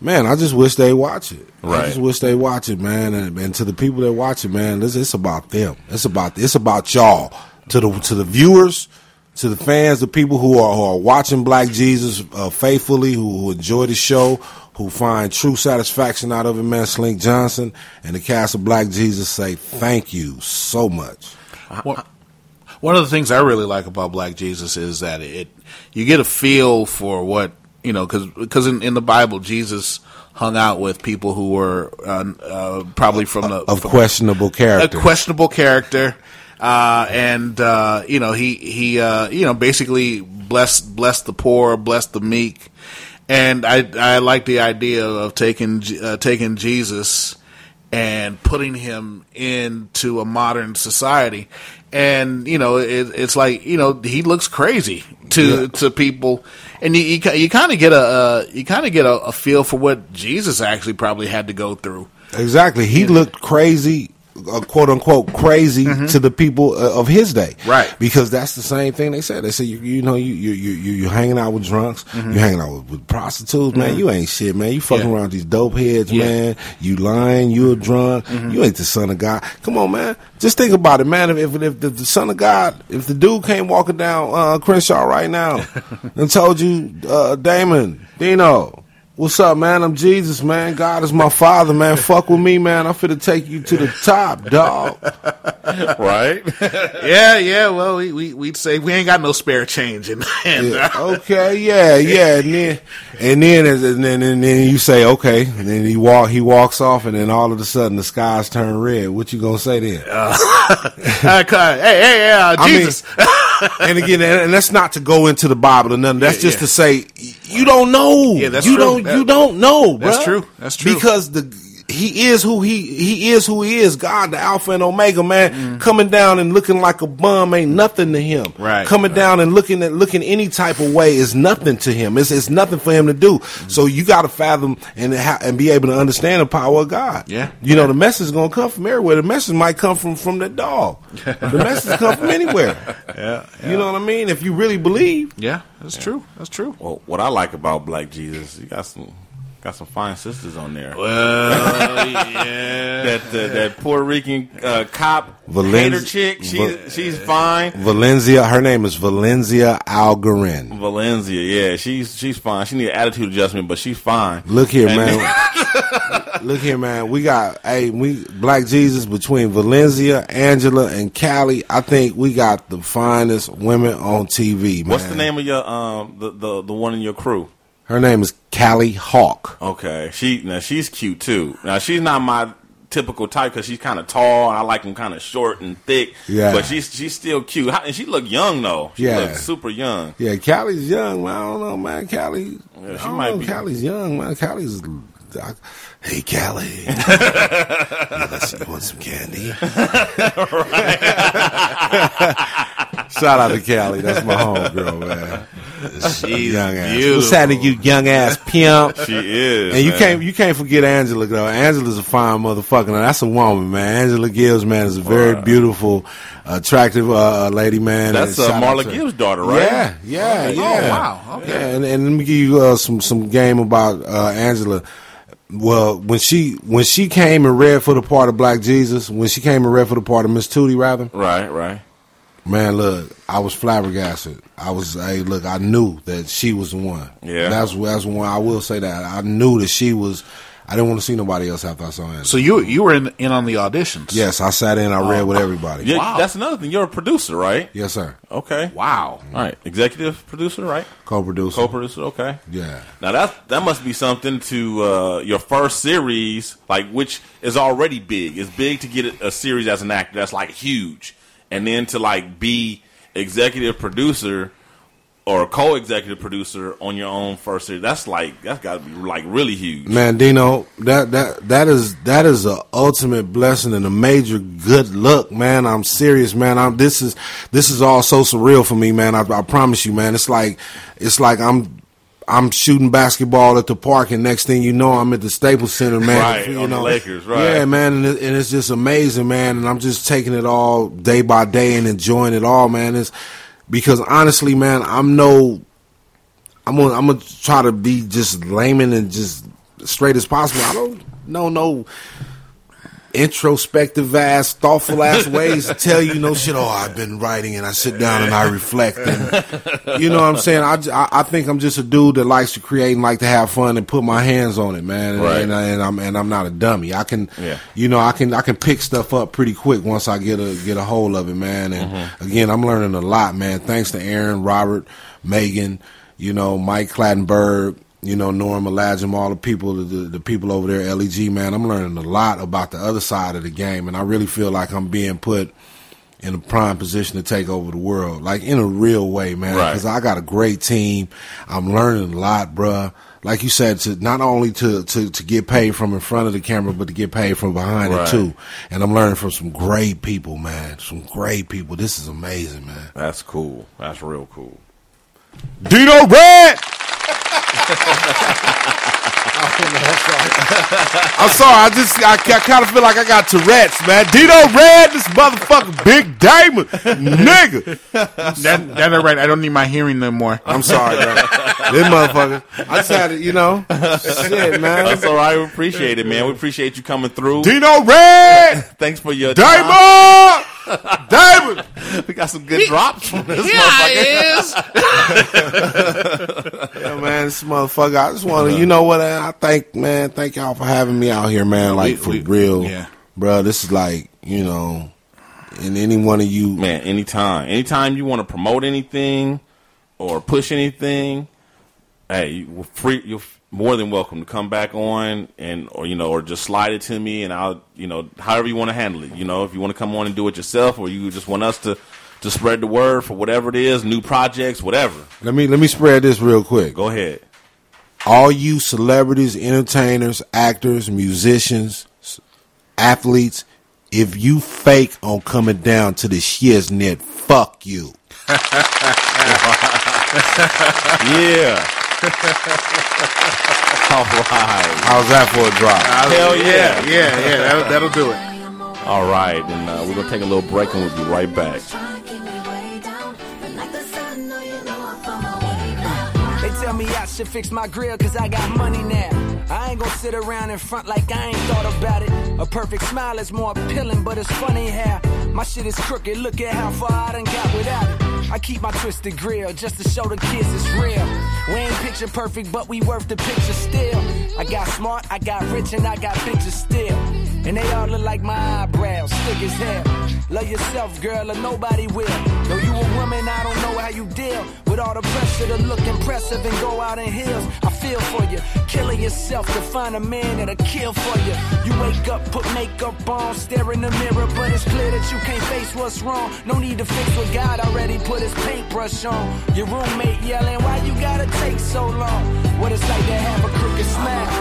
man, I just wish they watch it. I just wish they watch it, man. And, and to the people that watch it, man, this it's about them. It's about it's about y'all. To the to the viewers, to the fans, the people who are who are watching Black Jesus uh, faithfully, who, who enjoy the show, who find true satisfaction out of it, man. Slink Johnson and the cast of Black Jesus say thank you so much. One, one of the things I really like about Black Jesus is that it you get a feel for what you know because in, in the Bible Jesus hung out with people who were uh, uh, probably from the Of from- questionable character. a questionable character, uh, and uh, you know he he uh, you know basically blessed blessed the poor, blessed the meek, and I I like the idea of taking uh, taking Jesus and putting him into a modern society. And you know, it, it's like you know he looks crazy to Yeah. to people, and you you, you kind of get a uh, you kind of get a, a feel for what Jesus actually probably had to go through. Exactly. He looked crazy, uh, quote unquote, crazy to the people uh, of his day. Mm-hmm. Right. Because that's the same thing they said. They said, you, you know, you, you, you, you, hanging out with drunks, Mhm. you're hanging out with, with prostitutes, man. Mhm. You ain't shit, man. You fucking Yeah. around with these dope heads, Yeah. man. You lying, you a drunk. Mhm. You ain't the son of God. Come on, man. Just think about it, man. If, if, if the, the son of God, if the dude came walking down uh, Crenshaw right now [LAUGHS] and told you, uh, Damon, Dino, What's up, man? I'm Jesus, man. God is my father, man. [LAUGHS] Fuck with me, man. I'm finna take you to the top, dog. [LAUGHS] right? [LAUGHS] yeah, yeah. Well, we, we we'd say we ain't got no spare change, in and Yeah, okay, yeah, yeah, and then and then and then and then you say okay, and then he walk he walks off, and then all of a sudden the skies turn red. What you gonna say then? uh, hey, hey, uh, I mean, Jesus. And again, and, that's not to go into the Bible or nothing. That's Yeah, just yeah. to say you don't know. Yeah, that's you true. don't. That- you don't know. that's bruh. true. That's true. Because the he is who he he is who he is. God, the Alpha and Omega, man, coming down and looking like a bum ain't nothing to him. Mm. Right, Coming down and looking at looking any type of way is nothing to him. It's it's nothing for him to do. Mm. So you got to fathom and ha- and be able to understand the power of God. Yeah. You know the message is gonna come from everywhere. The message might come from from the dog. [LAUGHS] the message come from anywhere. yeah, You know what I mean? If you really believe. yeah, that's true. That's true. Well, what I like about Black Jesus, you got some got some fine sisters on there. Well, yeah. that uh, that Puerto Rican uh, cop Valen- hater chick, she's Va- she's fine. Valencia, her name is Valenzia Algarin. Valenzia, yeah, she's she's fine. She need an attitude adjustment, but she's fine. Look here, And- man. [LAUGHS] Look here, man. We got hey, we Black Jesus between Valencia, Angela, and Kali. I think we got the finest women on TV, man. What's the name of your um the, the the one in your crew? Her name is Kali Hawk. Okay, she now she's cute too. Now she's not my typical type because she's kind of tall. I like them kind of short and thick. Yeah. but she's she's still cute, and she look young though. She Yeah. looks super young. Yeah, Kali's young, man. I don't know, man. Kali, Yeah, she I don't might know. be- Kali's young, man. Kali's. I, hey, Kali. [LAUGHS] you, want some candy? [LAUGHS] [LAUGHS] Shout out to Kali. That's my homegirl, man. She's young ass. beautiful. What's happening, you young ass pimp? She is, And you man. can't you can't forget Angela though. Angela's a fine motherfucker. Now that's a woman, man. Angela Gibbs, man, is a very Wow. beautiful, attractive uh, lady, man. That's uh, Marla Gibbs' daughter, right? Yeah, yeah, Okay. yeah. Oh, wow. Okay. Yeah, and, and let me give you uh, some some game about uh, Angela. Well, when she when she came and read for the part of Black Jesus, when she came and read for the part of Miss Tootie, rather, Right, right. Man, look, I was flabbergasted. I was, hey, look, I knew that she was the one. Yeah. that's that's one. I will say that I knew that she was. I didn't want to see nobody else after I saw Angela. So you you were in, in on the auditions? yes, I sat in. I read with everybody. Yeah, Wow. that's another thing. You're a producer, right? Yes, sir. Okay. Wow. All right, executive producer, right? Co-producer. Co-producer, okay. Yeah. Now that that must be something to uh, your first series, like which is already big. It's big to get a, a series as an actor that's like huge, and then to like be executive producer or co-executive producer on your own first series. That's like that's got to be like really huge. Man, Dino, that that that is that is a ultimate blessing and a major good luck, man. I'm serious, man. I'm this is this is all so surreal for me, man. I, I promise you, man. It's like it's like I'm I'm shooting basketball at the park, and next thing you know, I'm at the Staples Center, man. Right, you on the Lakers, right. Yeah, man, and, it, and it's just amazing, man. And I'm just taking it all day by day and enjoying it all, man. It's because honestly, man, I'm no I'm gonna I'm gonna try to be just layman and just straight as possible. I don't know no introspective ass, thoughtful ass [LAUGHS] ways to tell you no shit. Oh, I've been writing and I sit down and I reflect and [LAUGHS] you know what I'm saying. I, I think I'm just a dude that likes to create and like to have fun and put my hands on it, man. And, Right. and, I, and I'm and I'm not a dummy. I can, Yeah. you know, I can I can pick stuff up pretty quick once I get a get a hold of it, man. And mm-hmm. again, I'm learning a lot, man. Thanks to Aaron, Robert, Megan, you know, Mike Clattenburg, you know, Norm Aladjem, all the people, the, the people over there, LEG, man. I'm learning a lot about the other side of the game, and I really feel like I'm being put in a prime position to take over the world, like in a real way, man. Right. Because I got a great team. I'm learning a lot, bruh. Like you said, to not only to, to, to get paid from in front of the camera, but to get paid from behind Right. it too. And I'm learning from some great people, man. Some great people. This is amazing, man. That's cool. That's real cool. Dino Red. I'm sorry. I just I, I kind of feel like I got Tourette's, man. Dino Red, this motherfucking big diamond, nigga. That, that all right. I don't need my hearing no more. I'm sorry, man. this motherfucker. I just had to, you know, shit, man. That's all right. We appreciate it, man. We appreciate you coming through. Dino Red, Thanks for your time. Diamond, [LAUGHS] Diamond. We got some good drops from this Yeah, motherfucker. it is. [LAUGHS] Yeah, man, this motherfucker. I just want to, you know what? I thank, man, thank y'all for having me out here, man. Like We- for we- real, yeah. bro. This is like, you know, and any one of you, Man, anytime. Anytime you want to promote anything or push anything, hey, you free you're more than welcome to come back on and or you know, or just slide it to me and I'll you know, however you want to handle it. You know, if you want to come on and do it yourself or you just want us to to spread the word for whatever it is, new projects, whatever. let me let me spread this real quick. Go ahead. all you celebrities, entertainers, actors, musicians, athletes, if you fake on coming down to the shiznit, fuck you. [LAUGHS] Yeah. All right. How's that for a drop? Hell yeah. yeah, yeah. That'll, that'll do it. All right, and uh, we're gonna take a little break and we'll be right back. They tell me I should fix my grill cause I got money now. I ain't gonna sit around in front like I ain't thought about it. A perfect smile is more appealing, but it's funny how my shit is crooked. Look at how far I done got without it. I keep my twisted grill just to show the kids it's real. We ain't picture perfect, but we worth the picture still. I got smart, I got rich, and I got bitches still. And they all look like my eyebrows, thick as hell. Love yourself, girl, or nobody will. Though you a woman, I don't know how you deal with all the pressure to look impressive and go out in heels. I feel for you, killing yourself to find a man that'll kill for you. You wake up, put makeup on, stare in the mirror, but it's clear that you can't face what's wrong. No need to fix what God already put his paintbrush on. Your roommate yelling, why you gotta take so long? What it's like to have a crooked smile. This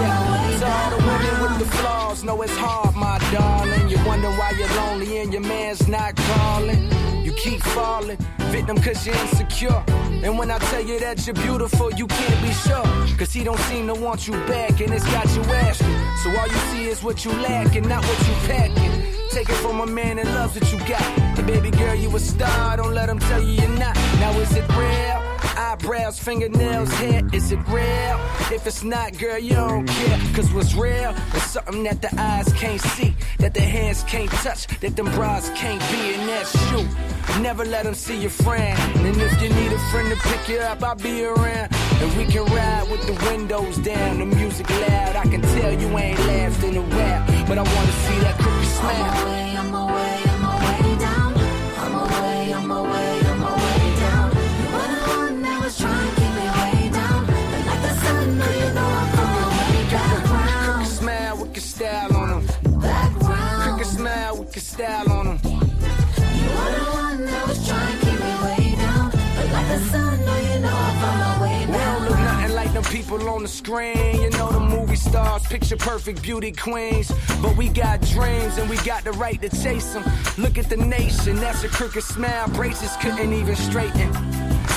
Yeah, to all the women with the flaws, know it's hard, my darling. You wonder why you're lonely and your man's not calling. You keep falling, victim cause you're insecure. And when I tell you that you're beautiful, you can't be sure. Cause he don't seem to want you back and it's got you asking. So all you see is what you lack and not what you packing. Take it from a man that loves what you got. And baby girl, you a star, don't let him tell you you're not. Now is it real? Eyebrows, fingernails, hair, is it real? If it's not, girl, you don't care. Cause what's real is something that the eyes can't see, that the hands can't touch, that them bras can't be, and that's you. Never let them see your friend. And if you need a friend to pick you up, I'll be around. And we can ride with the windows down, the music loud. I can tell you ain't laughed in a but I wanna see that crooked smile. Crooked on the screen. You movie stars, picture perfect beauty queens. But we got dreams and we got the right to chase them. Look at the nation, that's a crooked smile. Braces couldn't even straighten.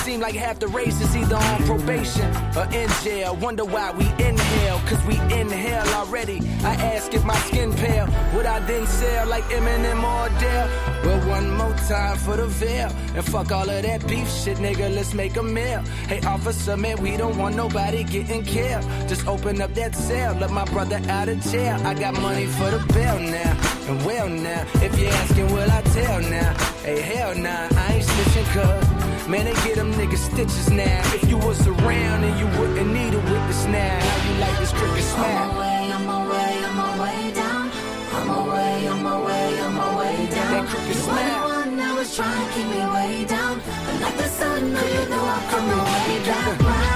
Seem like half the race is either on probation or in jail. Wonder why we inhale, cause we inhale already. I ask if my skin pale, would I then sell like Eminem or Adele? Well, one more time for the veil. And fuck all of that beef shit, nigga, let's make a meal. Hey, officer, man, we don't want nobody getting killed. Just open up that cell, let my brother out of jail. I got money for the bail now. And well now, if you're asking, will I tell now? Hey, hell nah, I ain't snitching cuz. Man, they get them niggas stitches now. If you was around and you wouldn't need a witness now, how you like this crooked smile? That crooked smile.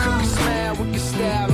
Crooked smile with your style on them. Crooked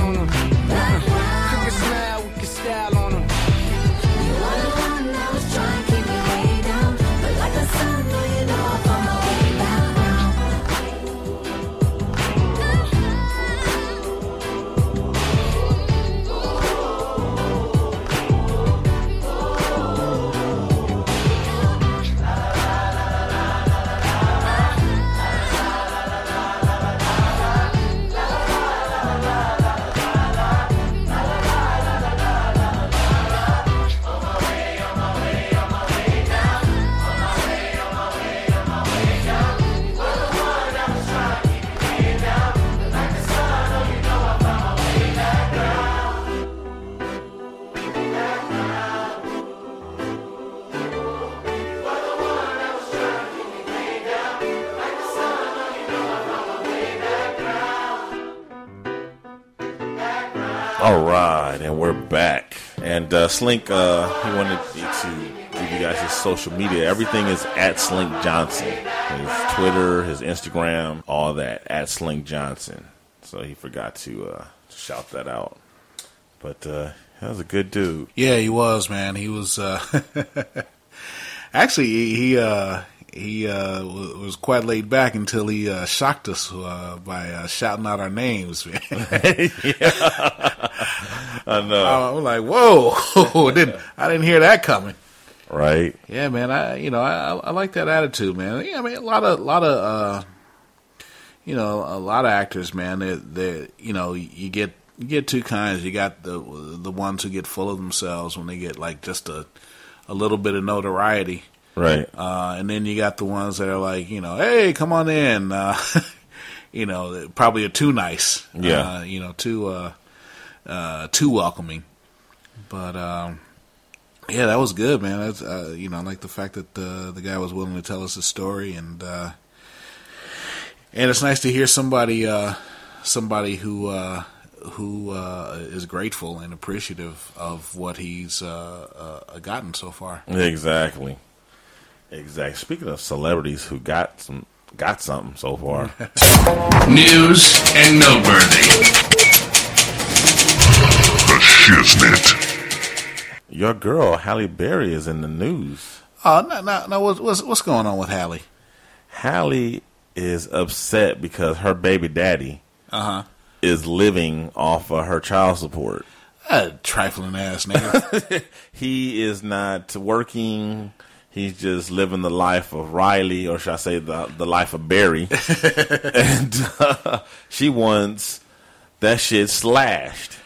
back. And uh, Slink, uh, he wanted to give you guys his social media. Everything is at Slink Johnson. His Twitter, his Instagram, all that at Slink Johnson. So he forgot to uh, shout that out. But uh, that was a good dude. Yeah, he was, man. He was. Uh, [LAUGHS] actually, he he, uh, he uh, was quite laid back until he uh, shocked us uh, by uh, shouting out our names. Man. [LAUGHS] I know. I was like, "Whoa!" [LAUGHS] didn't I didn't hear that coming. Right? Yeah, man. I you know I I like that attitude, man. Yeah, I mean a lot of a lot of uh, you know a lot of actors, man. They they you know you get you get two kinds. You got the the ones who get full of themselves when they get like just a a little bit of notoriety. Right. Uh, and then you got the ones that are like, you know, hey, come on in. Uh, [LAUGHS] you know, probably are too nice. Yeah. Uh, you know, too uh, uh, too welcoming. But um, yeah, that was good, man. That's uh, you know, I like the fact that uh, the guy was willing to tell us his story, and uh, and it's nice to hear somebody uh, somebody who uh, who uh, is grateful and appreciative of what he's uh, uh, gotten so far. Exactly. Exactly. Speaking of celebrities who got some got something so far. [LAUGHS] News and noteworthy. The Shiznit. Your girl Halle Berry is in the news. Oh no, no, no! What's what's, what's going on with Hallie? Halle is upset because her baby daddy Uh huh. is living off of her child support. A trifling ass nigga. [LAUGHS] [LAUGHS] he is not working. He's just living the life of Riley, or should I say, the the life of Berry. [LAUGHS] and uh, she wants that shit slashed.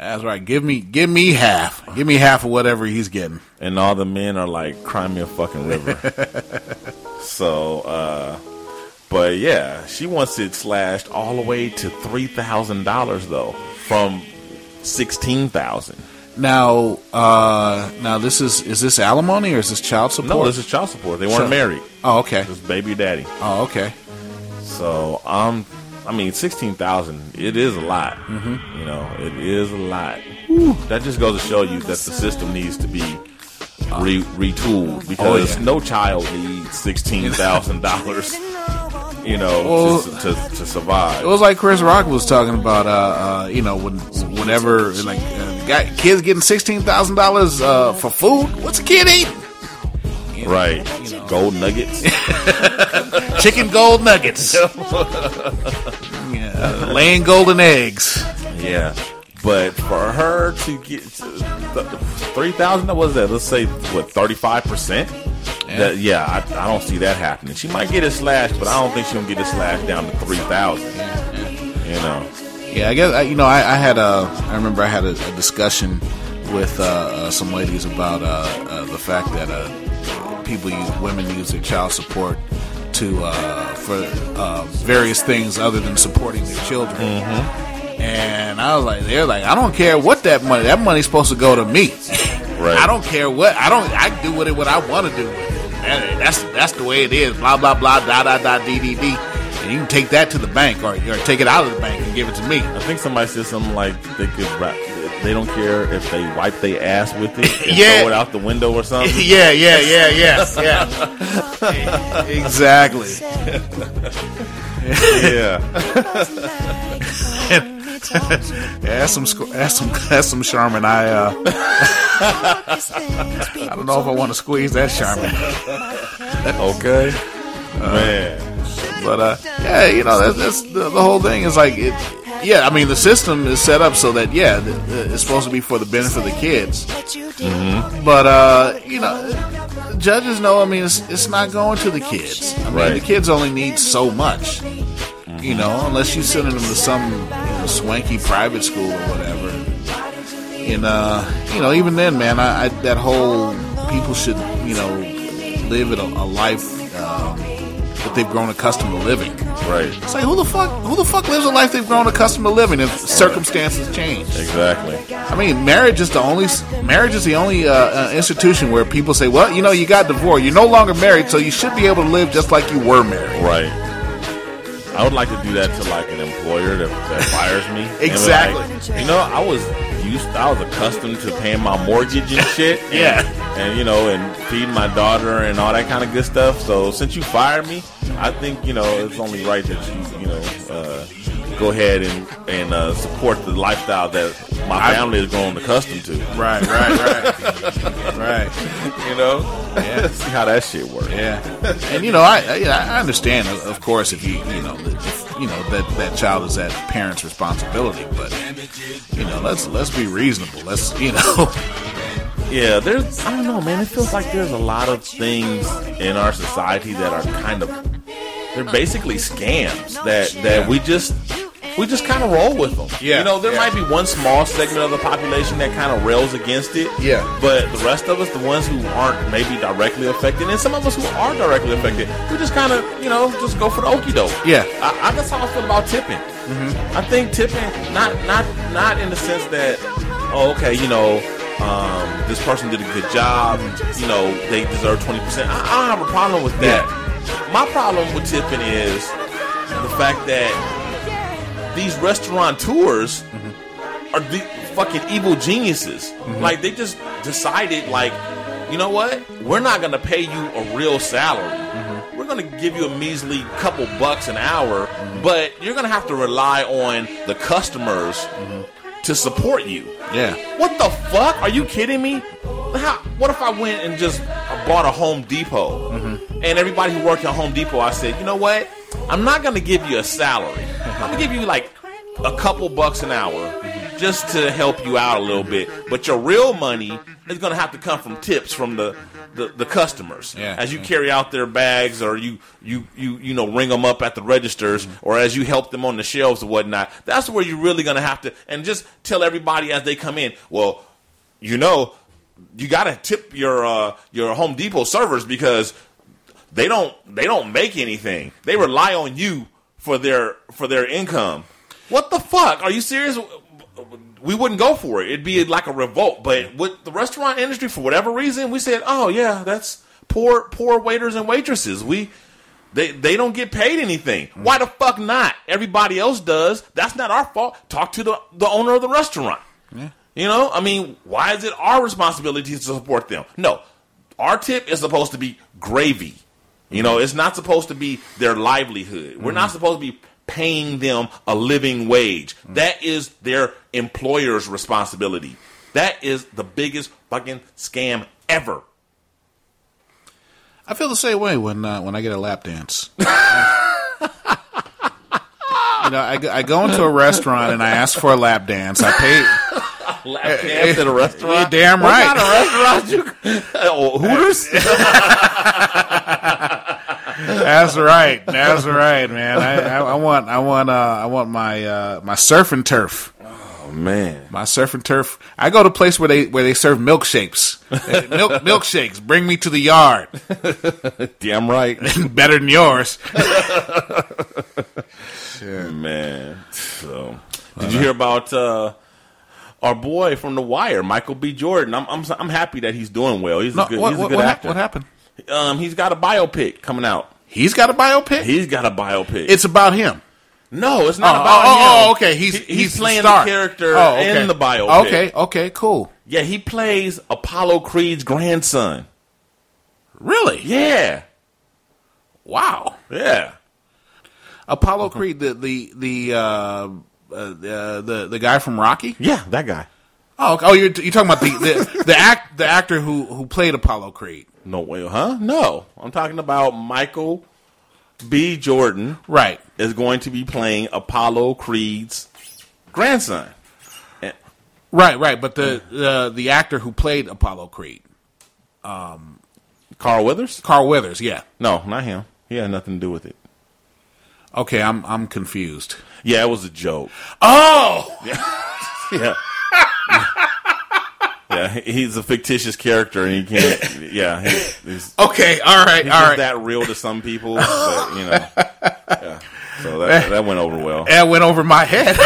That's right. Give me, give me half. Give me half of whatever he's getting. And all the men are like, cry me a fucking river. [LAUGHS] so, uh, but yeah, she wants it slashed all the way to three thousand dollars though, from sixteen thousand. Now, uh, now this is is this alimony or is this child support? No, this is child support. They weren't married. Oh, okay. This is baby daddy. Oh, okay. So, um, I mean, sixteen thousand. It is a lot. Mm-hmm. You know, it is a lot. That just goes to show you that the system needs to be re- retooled because Oh, yeah. no child needs sixteen thousand dollars. [LAUGHS] You know, Well- to, to to survive. It was like Chris Rock was talking about. Uh, uh, you know, when whenever like uh, got kids getting sixteen thousand dollars uh for food. What's a kid eating? Right. Gold nuggets. [LAUGHS] Chicken gold nuggets. [LAUGHS] yeah, [LAUGHS] laying golden eggs. Yeah, but for her to get three thousand, what was that? Let's say what thirty five percent. That yeah, I, I don't see that happening. She might get it slashed, but I don't think she's gonna get it slashed down to three thousand. You know, Yeah, I guess you know I, I had a I remember I had a, a discussion with uh, uh, some ladies about uh, uh, the fact that uh, people use women use their child support to uh, for uh, various things other than supporting their children. And I was like, they're like, I don't care what that money. That money's supposed to go to me. [LAUGHS] Right. I don't care what. I don't. I do with it what I want to do with it. That- that's that's the way it is. Blah blah blah. Da da da. D d d. And you can take that to the bank or, or take it out of the bank and give it to me. I think somebody said something like they could wrap. They don't care if they wipe their ass with it and Yeah. throw it out the window or something. [LAUGHS] yeah, yeah, yeah, yes, [LAUGHS] yeah. exactly. yeah. [LAUGHS] ask some ask some ask some Charmin. I uh, I don't know if I want to squeeze that Charmin, Okay. Man. but uh, yeah, you know that's, that's the, the whole thing is like it. Yeah, I mean the system is set up so that yeah, it's supposed to be for the benefit of the kids. But uh, you know, judges know. I mean, it's it's not going to the kids. I mean, Right. the kids only need so much. You know, unless you're sending them to some you know, swanky private school or whatever. And uh, you know, even then, man, I, I that whole people should you know live a, a life um, that they've grown accustomed to living. Right. It's like who the fuck who the fuck lives a life they've grown accustomed to living if circumstances change? Exactly. I mean, marriage is the only marriage is the only uh, uh, institution where people say, "Well, you know, you got divorced. You're no longer married, so you should be able to live just like you were married." Right. I would like to do that to like an employer that, that fires me. Exactly. like, you know, I was used, I was accustomed to paying my mortgage and shit. [LAUGHS] And, Yeah. and you know, and feeding my daughter and all that kind of good stuff. So since you fired me, I think you know it's only right that you, you know, uh, go ahead and and uh, support the lifestyle that my family is grown accustomed to. Right, right, right, [LAUGHS] right. You know, Yeah. [LAUGHS] see how that shit works. Yeah, and you know, I I, I understand, of- course, if you you know, if, you know that that child is that parent's responsibility, but you know, let's let's be reasonable. Let's you know, [LAUGHS] Yeah, there's I don't know, man. It feels like there's a lot of things in our society that are kind of they're basically scams that that we just we just kind of roll with them. Yeah, you know, there yeah. might be one small segment of the population that kind of rails against it. Yeah. but the rest of us, the ones who aren't maybe directly affected, and some of us who are directly affected, we just kind of you know just go for the okey doke. Yeah. I, I that's how I feel about tipping. I think tipping, not not not in the sense that, oh, okay, you know, um, this person did a good job, you know, they deserve twenty percent. I, I don't have a problem with that. My problem with tipping is the fact that these restaurateurs mm-hmm. are the fucking evil geniuses. Mm-hmm. Like they just decided, like, you know what? We're not gonna pay you a real salary. Mm-hmm. We're gonna give you a measly couple bucks an hour, but you're gonna have to rely on the customers to support you. yeah, What the fuck? Are you kidding me? How, what if I went and just bought a Home Depot mm-hmm. and everybody who worked at Home Depot, I said, you know what? I'm not going to give you a salary. I'm going to give you like a couple bucks an hour just to help you out a little bit. But your real money is going to have to come from tips from the, the, the customers Yeah, as you yeah. carry out their bags or you, you, you, you know, ring them up at the registers or as you help them on the shelves or whatnot. That's where you're really going to have to, and just tell everybody as they come in, well, you know, you got to tip your uh, your Home Depot servers because they don't they don't make anything. They rely on you for their for their income. What the fuck? Are you serious? We wouldn't go for it. It'd be like a revolt. But with the restaurant industry, for whatever reason, we said, "Oh yeah, that's poor poor waiters and waitresses." We they they don't get paid anything. Why the fuck not? Everybody else does. That's not our fault. Talk to the the owner of the restaurant. You know, I mean, why is it our responsibility to support them? No, our tip is supposed to be gravy. You know, it's not supposed to be their livelihood. We're not supposed to be paying them a living wage. That is their employer's responsibility. That is the biggest fucking scam ever. I feel the same way when uh, when I get a lap dance. [LAUGHS] you know, I, I go into a restaurant and I ask for a lap dance. I pay. Lap dance at a restaurant. You're damn What right. kind of restaurant? [LAUGHS] Oh, Hooters. That's right. That's right, man. I, I, I want I want uh, I want my uh, my surf and turf. oh man. My surf and turf. I go to a place where they where they serve milkshakes. [LAUGHS] Milk milkshakes. Bring me to the yard. [LAUGHS] Damn right. Better than yours. Man. So, did you hear about uh, our boy from The Wire, Michael B. Jordan? I'm I'm, I'm happy that he's doing well. He's No, a good, what, he's a good what, actor. what happened? Um, he's got a biopic coming out. He's got a biopic. He's got a biopic. it's about him. no, it's not Oh, about oh, him. oh, oh, okay. He's He- he's, playing star. the character Oh, okay. in the biopic. Okay, okay, cool. Yeah, he plays Apollo Creed's grandson. Really? Yeah, Wow. yeah. Apollo Creed, the the the uh, uh, the the the guy from Rocky. Yeah, that guy. Oh, okay. oh, you're you're talking about the the, [LAUGHS] the act the actor who who played Apollo Creed. No way, huh? No, I'm talking about Michael B. Jordan. Right. is going to be playing Apollo Creed's grandson. And- Right, right. But the uh, the actor who played Apollo Creed, um, Carl Withers? Carl Weathers. Yeah. No, not him. He had nothing to do with it. Okay, I'm I'm confused. Yeah, it was a joke. Oh, [LAUGHS] Yeah. [LAUGHS] yeah, he- he's a fictitious character, and he can't. Yeah, he's, he's, okay. All right. he's all that real to some people, but you know. Yeah. So that eh. that went over well. That went over my head.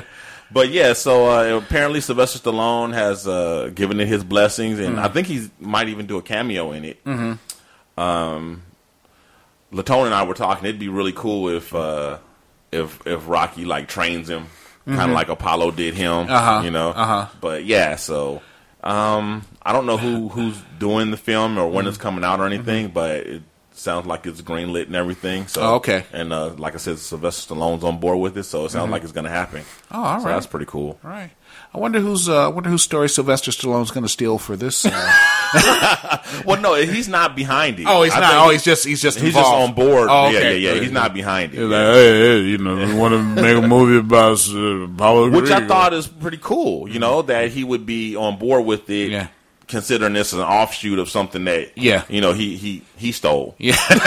[LAUGHS] But yeah, so uh, apparently Sylvester Stallone has uh, given it his blessings, and Mm. I think he might even do a cameo in it. Mm-hmm. Um, Latone and I were talking; it'd be really cool if uh, if if Rocky like trains him, kind of like Apollo did him. Mm-hmm. Uh-huh, You know. uh-huh. But yeah, so um, I don't know who who's doing the film or when it's Mm-hmm. coming out or anything, but it sounds like it's greenlit and everything. So Oh, okay. And uh, like I said, Sylvester Stallone's on board with it, so it sounds like it's going to happen. Oh, all so right. that's pretty cool. All right. I wonder who's uh, I wonder whose story Sylvester Stallone's going to steal for this. Uh, [LAUGHS] Well, no, he's not behind it. oh, he's I not. Oh, he's just he's just he's just on board. Oh, Yeah, okay. yeah, yeah. He's not behind it. He's like, hey, hey, you know, we want to make a movie about uh, Apollo which I thought is pretty cool. You know that he would be on board with it, Yeah. Considering this an offshoot of something that Yeah. you know he he he stole. Yeah. [LAUGHS] yeah,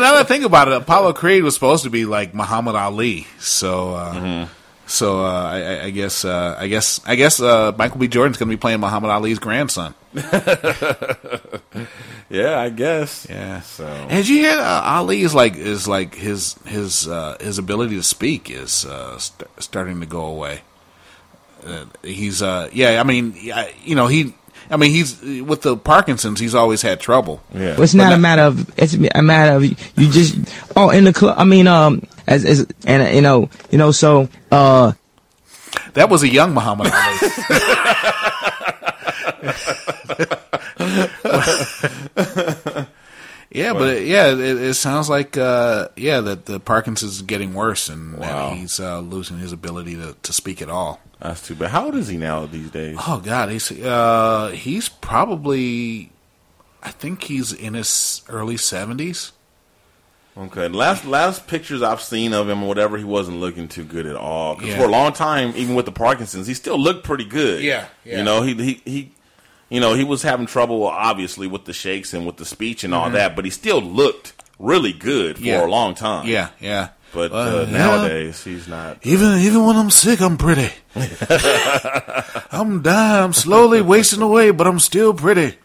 now that I think about it, Apollo Creed was supposed to be like Muhammad Ali. So, uh, Mm-hmm. so uh, I, I- guess, uh, I guess, I guess uh, Michael B. Jordan's going to be playing Muhammad Ali's grandson. [LAUGHS] Yeah, I guess. Yeah. So And did you hear uh, Ali is like is like his his uh, his ability to speak is uh, st- starting to go away. Uh, he's uh yeah, I mean, I- you know, he I mean, he's with the Parkinson's, he's always had trouble. yeah. Well, it's not a matter of it's a matter of you just oh in the club. I mean, um, as, as and uh, you know, you know, so uh, That was a young Muhammad Ali. [LAUGHS] [LAUGHS] [LAUGHS] yeah, but it, yeah, it, it sounds like uh, yeah that the Parkinson's is getting worse and, and he's uh, losing his ability to, to speak at all. That's too bad. How old is he now these days? Oh God, he's uh, he's probably I think he's in his early seventies. Okay, last last pictures I've seen of him or whatever, he wasn't looking too good at all. 'Cause Yeah. for a long time, even with the Parkinson's, he still looked pretty good. Yeah, yeah. You know, he he he, you know, he was having trouble obviously with the shakes and with the speech and all that, but he still looked really good for Mm-hmm. Yeah. a long time. Yeah, yeah. But Uh, uh, yeah. nowadays, he's not. Even even when I'm sick, I'm pretty. [LAUGHS] I'm dying. I'm slowly wasting away, but I'm still pretty.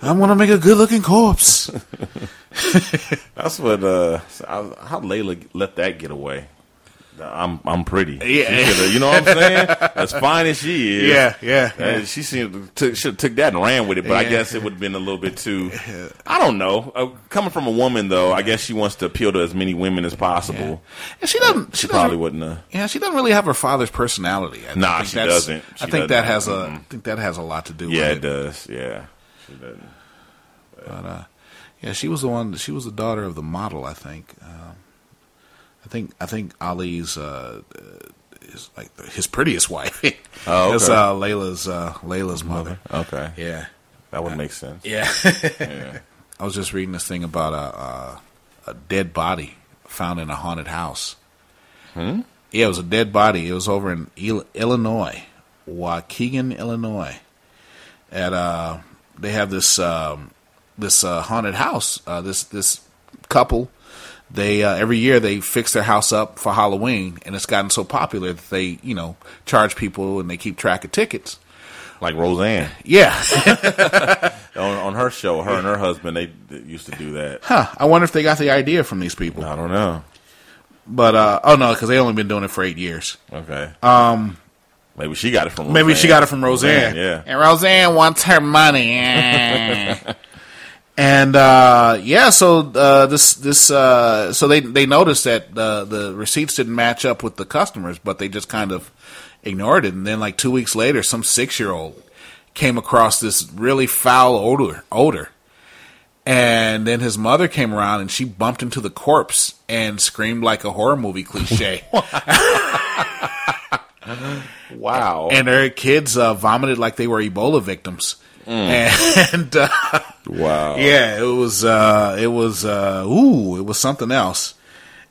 I'm gonna make a good looking corpse. [LAUGHS] That's what. Uh, how Laila let that get away? I'm I'm pretty. Yeah. You know what I'm saying? [LAUGHS] As fine as she is, Yeah, yeah, uh, yeah. she seemed to should have took that and ran with it. But I guess it would have been a little bit too. I don't know. Uh, coming from a woman though, I guess she wants to appeal to as many women as possible. And she doesn't. She She probably doesn't. wouldn't. Uh, Yeah, she doesn't really have her father's personality. I Nah, think she that's- doesn't. She I think that has doesn't. a. I think that has a lot to do. yeah, with it does. Yeah, she doesn't. But uh, yeah, she was the one. She was the daughter of the model. I think. Um, think. I think Ali's uh, uh, is like his prettiest wife. [LAUGHS] Oh, okay. It's uh, Laila's uh, Laila's mother. Okay, Yeah. that would make sense. Yeah. [LAUGHS] Yeah. I was just reading this thing about a, a a dead body found in a haunted house. Hmm? Yeah, it was a dead body. It was over in Il- Illinois, Waukegan, Illinois. At uh, they have this um, this uh, haunted house. Uh, this this couple, they uh, every year they fix their house up for Halloween, and it's gotten so popular that they you know charge people and they keep track of tickets. Like Roseanne Yeah, [LAUGHS] on, on her show, her and her husband they, they used to do that. huh? I wonder if they got the idea from these people. I don't know. But uh, oh no, because they only been doing it for eight years. Okay. Um, Maybe she got it from. maybe she got it from Roseanne. Yeah. and Roseanne wants her money. [LAUGHS] and uh, yeah, so uh, this this uh, so they they noticed that uh, the receipts didn't match up with the customers, but they just kind of ignored it. And then like two weeks later, some six year old came across this really foul odor odor. And then his mother came around and she bumped into the corpse and screamed like a horror movie cliche. [LAUGHS] [LAUGHS] Wow. and her kids uh, vomited like they were Ebola victims. [LAUGHS] And uh, wow. yeah, it was uh, it was uh, ooh, it was something else.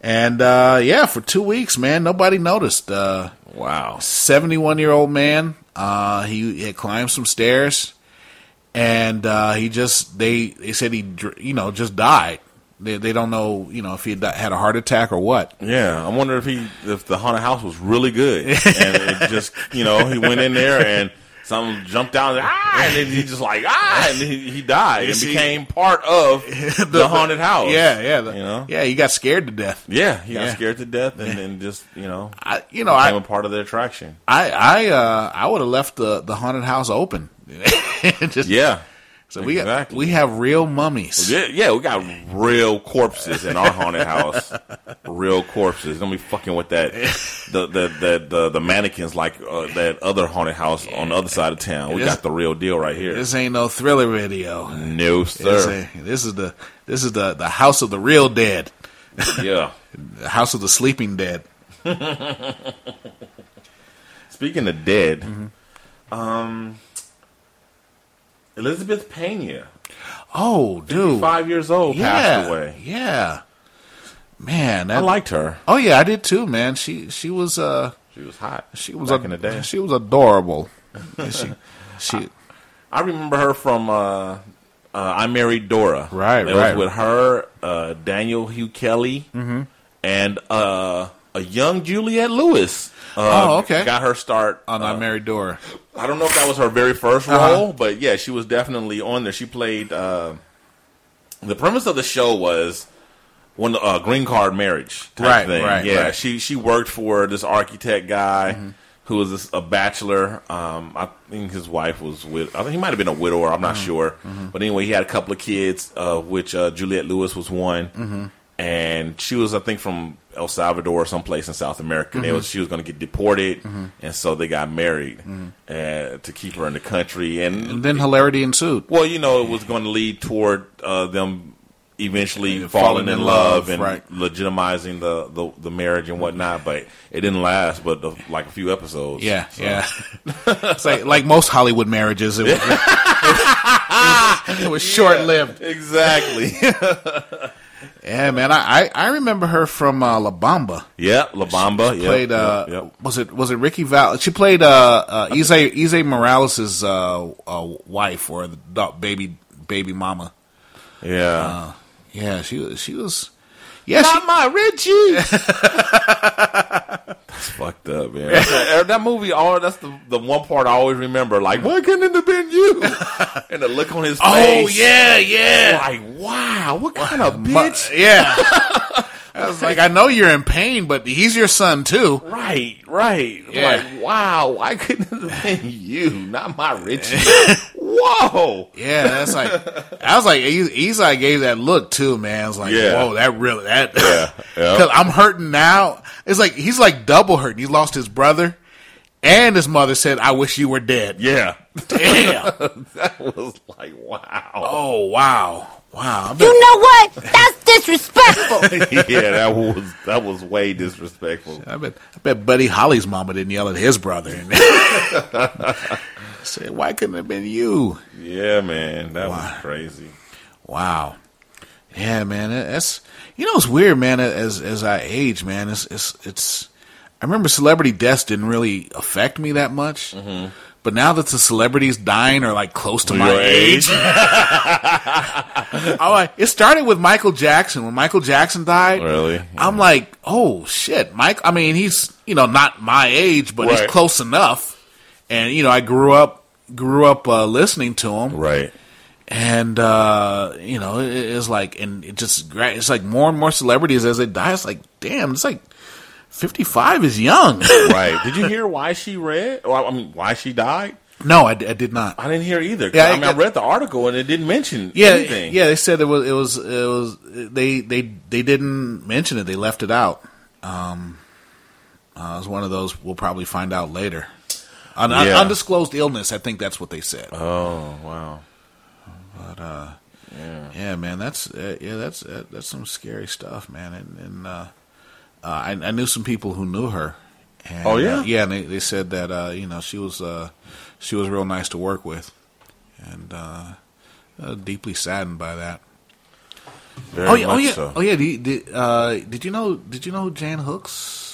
And uh, yeah, for two weeks, man, nobody noticed. Uh, Wow. Seventy-one year old man. Uh, he had climbed some stairs, and uh, he just they they said he you know just died. They they don't know you know if he had had a heart attack or what. Yeah, I wonder if he if the haunted house was really good and it just you know he went in there and something jumped down and, ah, and then he just like ah and he, he died and see- became part of [LAUGHS] the, haunted house. Yeah, yeah, the- you know. yeah. He got scared to death. Yeah, he got scared to death and then just you know I, you know, I became a part of the attraction. I I uh, I would have left the, the haunted house open. [LAUGHS] Just Yeah, So we got we have real mummies. Yeah, yeah, we got real corpses in our haunted house. [LAUGHS] Real corpses. Don't be fucking with that. The the the the, the mannequins like uh, that other haunted house on the other side of town. We This- got the real deal right here. This ain't no thriller video. No This, sir. ain't- this is the this is the the house of the real dead. [LAUGHS] Yeah. The house of the sleeping dead. [LAUGHS] Speaking of dead, Mm-hmm. um, Elizabeth Pena, Oh, dude. five years old, yeah, passed away. Yeah. Man, that, I liked her. Oh yeah, I did too, man. She she was uh She was hot. she was back a- in the day. She was adorable. [LAUGHS] She she I remember her from uh, uh, I Married Dora. Right, it right. was with her, uh, Daniel Hugh Kelly, Mhm. and uh, a young Juliette Lewis. Uh, Oh, okay. Got her start on I Married Dora. I don't know if that was her very 1st Uh-huh. role, but yeah, she was definitely on there. She played. Uh, the premise of the show was one uh, green card marriage type Right, thing. right, yeah, right. Mm-hmm. she she worked for this architect guy who was a bachelor. Um, I think his wife was with. I think he might have been a widower. I'm not Mm-hmm. sure, but anyway, he had a couple of kids, uh, which uh, Juliette Lewis was one. Mhm. And she was, I think, from El Salvador or someplace in South America. And they was, she was going to get deported, Mhm. and so they got married Mhm. uh, to keep her in the country. And, and then hilarity ensued. well, you know, it was going to lead toward uh, them eventually Yeah, falling in love, and right. legitimizing the, the, the marriage and whatnot. But it didn't last, but the, like a few episodes. Yeah, So- yeah. [LAUGHS] like like most Hollywood marriages, it was, [LAUGHS] it was [LAUGHS] short lived. Exactly. Yeah, man. I, I, I remember her from uh, La Bamba. Yeah, La Bamba. She yep, played uh, yep, yep. was it was it Ricky Val? She played uh, uh, Esai Esai Morales' uh, uh, wife or the baby baby mama. Yeah, uh, yeah. She was she was. Yeah, Not she, my Richie. [LAUGHS] [LAUGHS] that's fucked up, man. That, er, that movie, all that's the the one part I always remember. Like, mm. why couldn't it have been you? [LAUGHS] and the look on his oh, face. Oh yeah, yeah. Like, wow, what kind of bitch? yeah. [LAUGHS] I was like, I know you're in pain, but he's your son too. Right, right. Yeah. Like, wow, why couldn't it have been you, not my Richie? [LAUGHS] Whoa. Yeah, that's like I was like Eli gave that look too, man. I was like, Yeah. whoa, that really that Yeah, yeah. [LAUGHS] because I'm hurting now. It's like he's like double hurting. He lost his brother, and his mother said, "I wish you were dead." Yeah. Damn. [LAUGHS] that was like, wow. Oh wow, wow. I bet- You know what? That's disrespectful. [LAUGHS] yeah, that was that was way disrespectful. I bet I bet Buddy Holly's mama didn't yell at his brother and say, "Why couldn't it have been you?" Yeah, man, that was crazy. Wow. Yeah, man. That's you know it's weird, man. As as I age, man, it's it's it's. I remember celebrity deaths didn't really affect me that much, mm-hmm. but now that the celebrities dying are like close to my age, age. [LAUGHS] It started with Michael Jackson. When Michael Jackson died, Really? I'm like, oh shit, Mike. I mean, he's you know not my age, but he's close enough. And you know, I grew up grew up uh, listening to him, Right. and uh, you know, it, it's like, and it just gra- it's like more and more celebrities as they die. It's like, damn, it's like fifty five is young. Right. [LAUGHS] Did you hear why she read? Or, I mean, why she died? no, I did not. I didn't hear either. Yeah, I mean, I- I read the article and it didn't mention Yeah, anything. yeah. They said it was it was it was they they they didn't mention it. They left it out. Um, uh, it was one of those we'll probably find out later. An un- undisclosed illness. I think that's what they said. Oh wow. But uh, Yeah. yeah, man, that's uh, yeah, that's uh, that's some scary stuff, man. And, and uh, uh, I, I knew some people who knew her. And, Oh, yeah? uh, yeah. And they, they said that uh, you know she was uh, she was real nice to work with, and deeply saddened by that. Very oh yeah, oh yeah, so. oh yeah. Did, did, uh, did you know? Did you know Jan Hooks?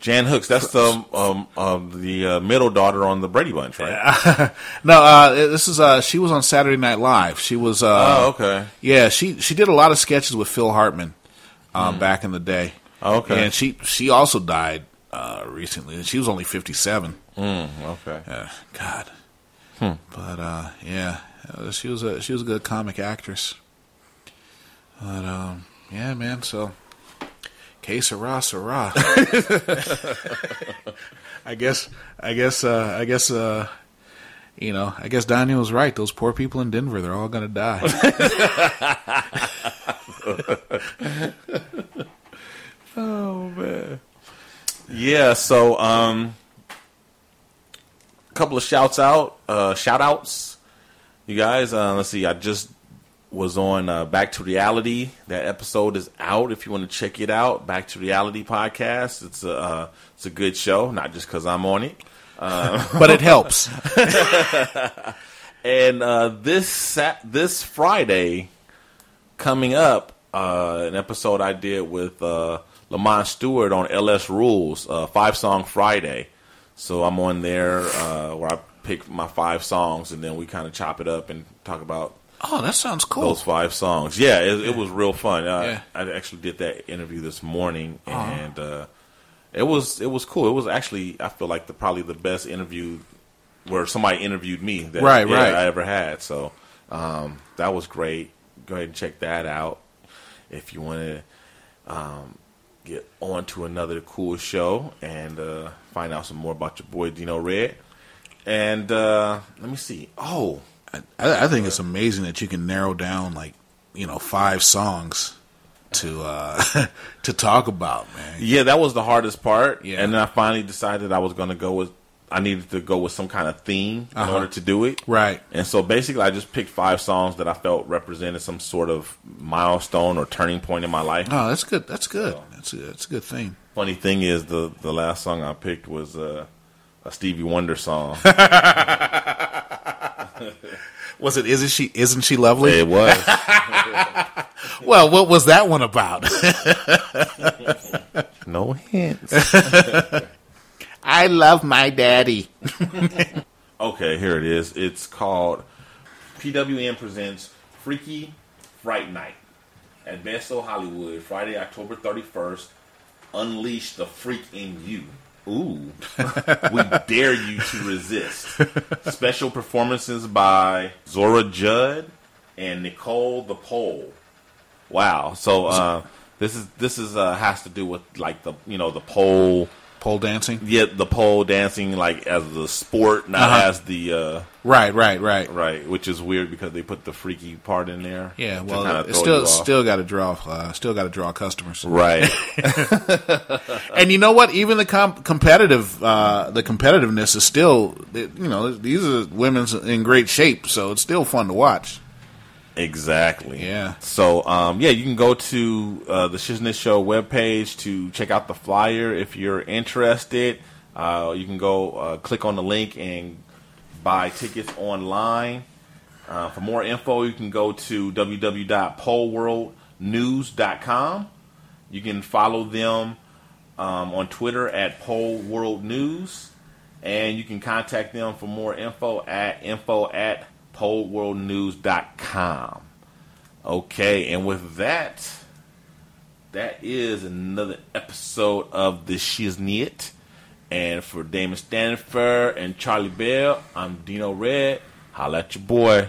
Jan Hooks, that's the um, um the uh, middle daughter on the Brady Bunch, right? [LAUGHS] no, uh, this is uh, she was on Saturday Night Live. She was. Uh, Oh, okay. Yeah, she she did a lot of sketches with Phil Hartman uh, back in the day. Oh, okay. and she she also died uh, recently, and she was only fifty seven. Mm, okay. God, Hmm. but uh, yeah, she was a she was a good comic actress. But um, yeah, man. So, sera, sera. [LAUGHS] I guess, I guess, uh, I guess, uh, You know, I guess Daniel was right. Those poor people in Denver, they're all going to die. [LAUGHS] oh man. Yeah, so um a couple of shouts out, uh shout outs. You guys, uh let's see, I just was on uh, Back to Reality. That episode is out if you want to check it out. Back to Reality podcast. It's a uh, it's a good show, not just cuz I'm on it. Uh, but it helps. [LAUGHS] and uh, this sat- this Friday coming up, uh, an episode I did with uh, Lamont Stewart on LS Rules, uh, five song Friday. So I'm on there uh, where I pick my five songs, and then we kind of chop it up and talk about Oh, that sounds cool. those five songs. Yeah, it, it was real fun. Uh, Yeah. I actually did that interview this morning, Uh-huh. and uh, it was it was cool. It was actually I feel like the probably the best interview where somebody interviewed me that Right, yeah, right. I ever had. So um, that was great. Go ahead and check that out if you want to um, get on to another cool show and uh, find out some more about your boy Dino Red. And uh, let me see. Oh, I, I think it's amazing that you can narrow down like you know five songs to uh [LAUGHS] to talk about, man. Yeah, that was the hardest part. Yeah. And then I finally decided I was going to go with, I needed to go with some kind of theme in Uh-huh. order to do it. Right. And so basically, I just picked five songs that I felt represented some sort of milestone or turning point in my life. Oh, that's good. That's good. That's a, that's a good thing. Funny thing is, the, the last song I picked was uh, a Stevie Wonder song. [LAUGHS] [LAUGHS] Was it? Isn't she? Isn't she lovely? it was. [LAUGHS] well, what was that one about? [LAUGHS] no hints. I love my daddy. Okay, here it is. It's called PWN presents Freaky Fright Night at Besto Hollywood, Friday, October 31st. Unleash the freak in you. Ooh. [LAUGHS] we dare you to resist. Special performances by Zora Judd and Nicole the Pole. Wow. So uh, this is this is uh, has to do with like the you know the pole Pole dancing. yeah, the pole dancing like as the sport, not Uh-huh. as the uh, Right, right, right. right, which is weird because they put the freaky part in there. Yeah, well, it's still still got to draw, uh, still got to draw customers. right. [LAUGHS] And you know what? Even the comp- competitive, uh, the competitiveness is still, you know, these are women's in great shape, so it's still fun to watch. Exactly. Yeah. So, um, yeah, you can go to uh, the Shiznit Show webpage to check out the flyer if you're interested. Uh, you can go uh, click on the link and buy tickets online. Uh, for more info, you can go to www.poleworldnews.com. You can follow them um, on Twitter at Pole World News, and you can contact them for more info at info at poleworldnews.com. Okay, and with that, that is another episode of the Shiznit. And for Damon Stanford and Charli Belle, I'm Dino Red. Holla at your boy.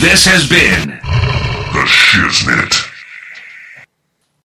This has been The Shiznit.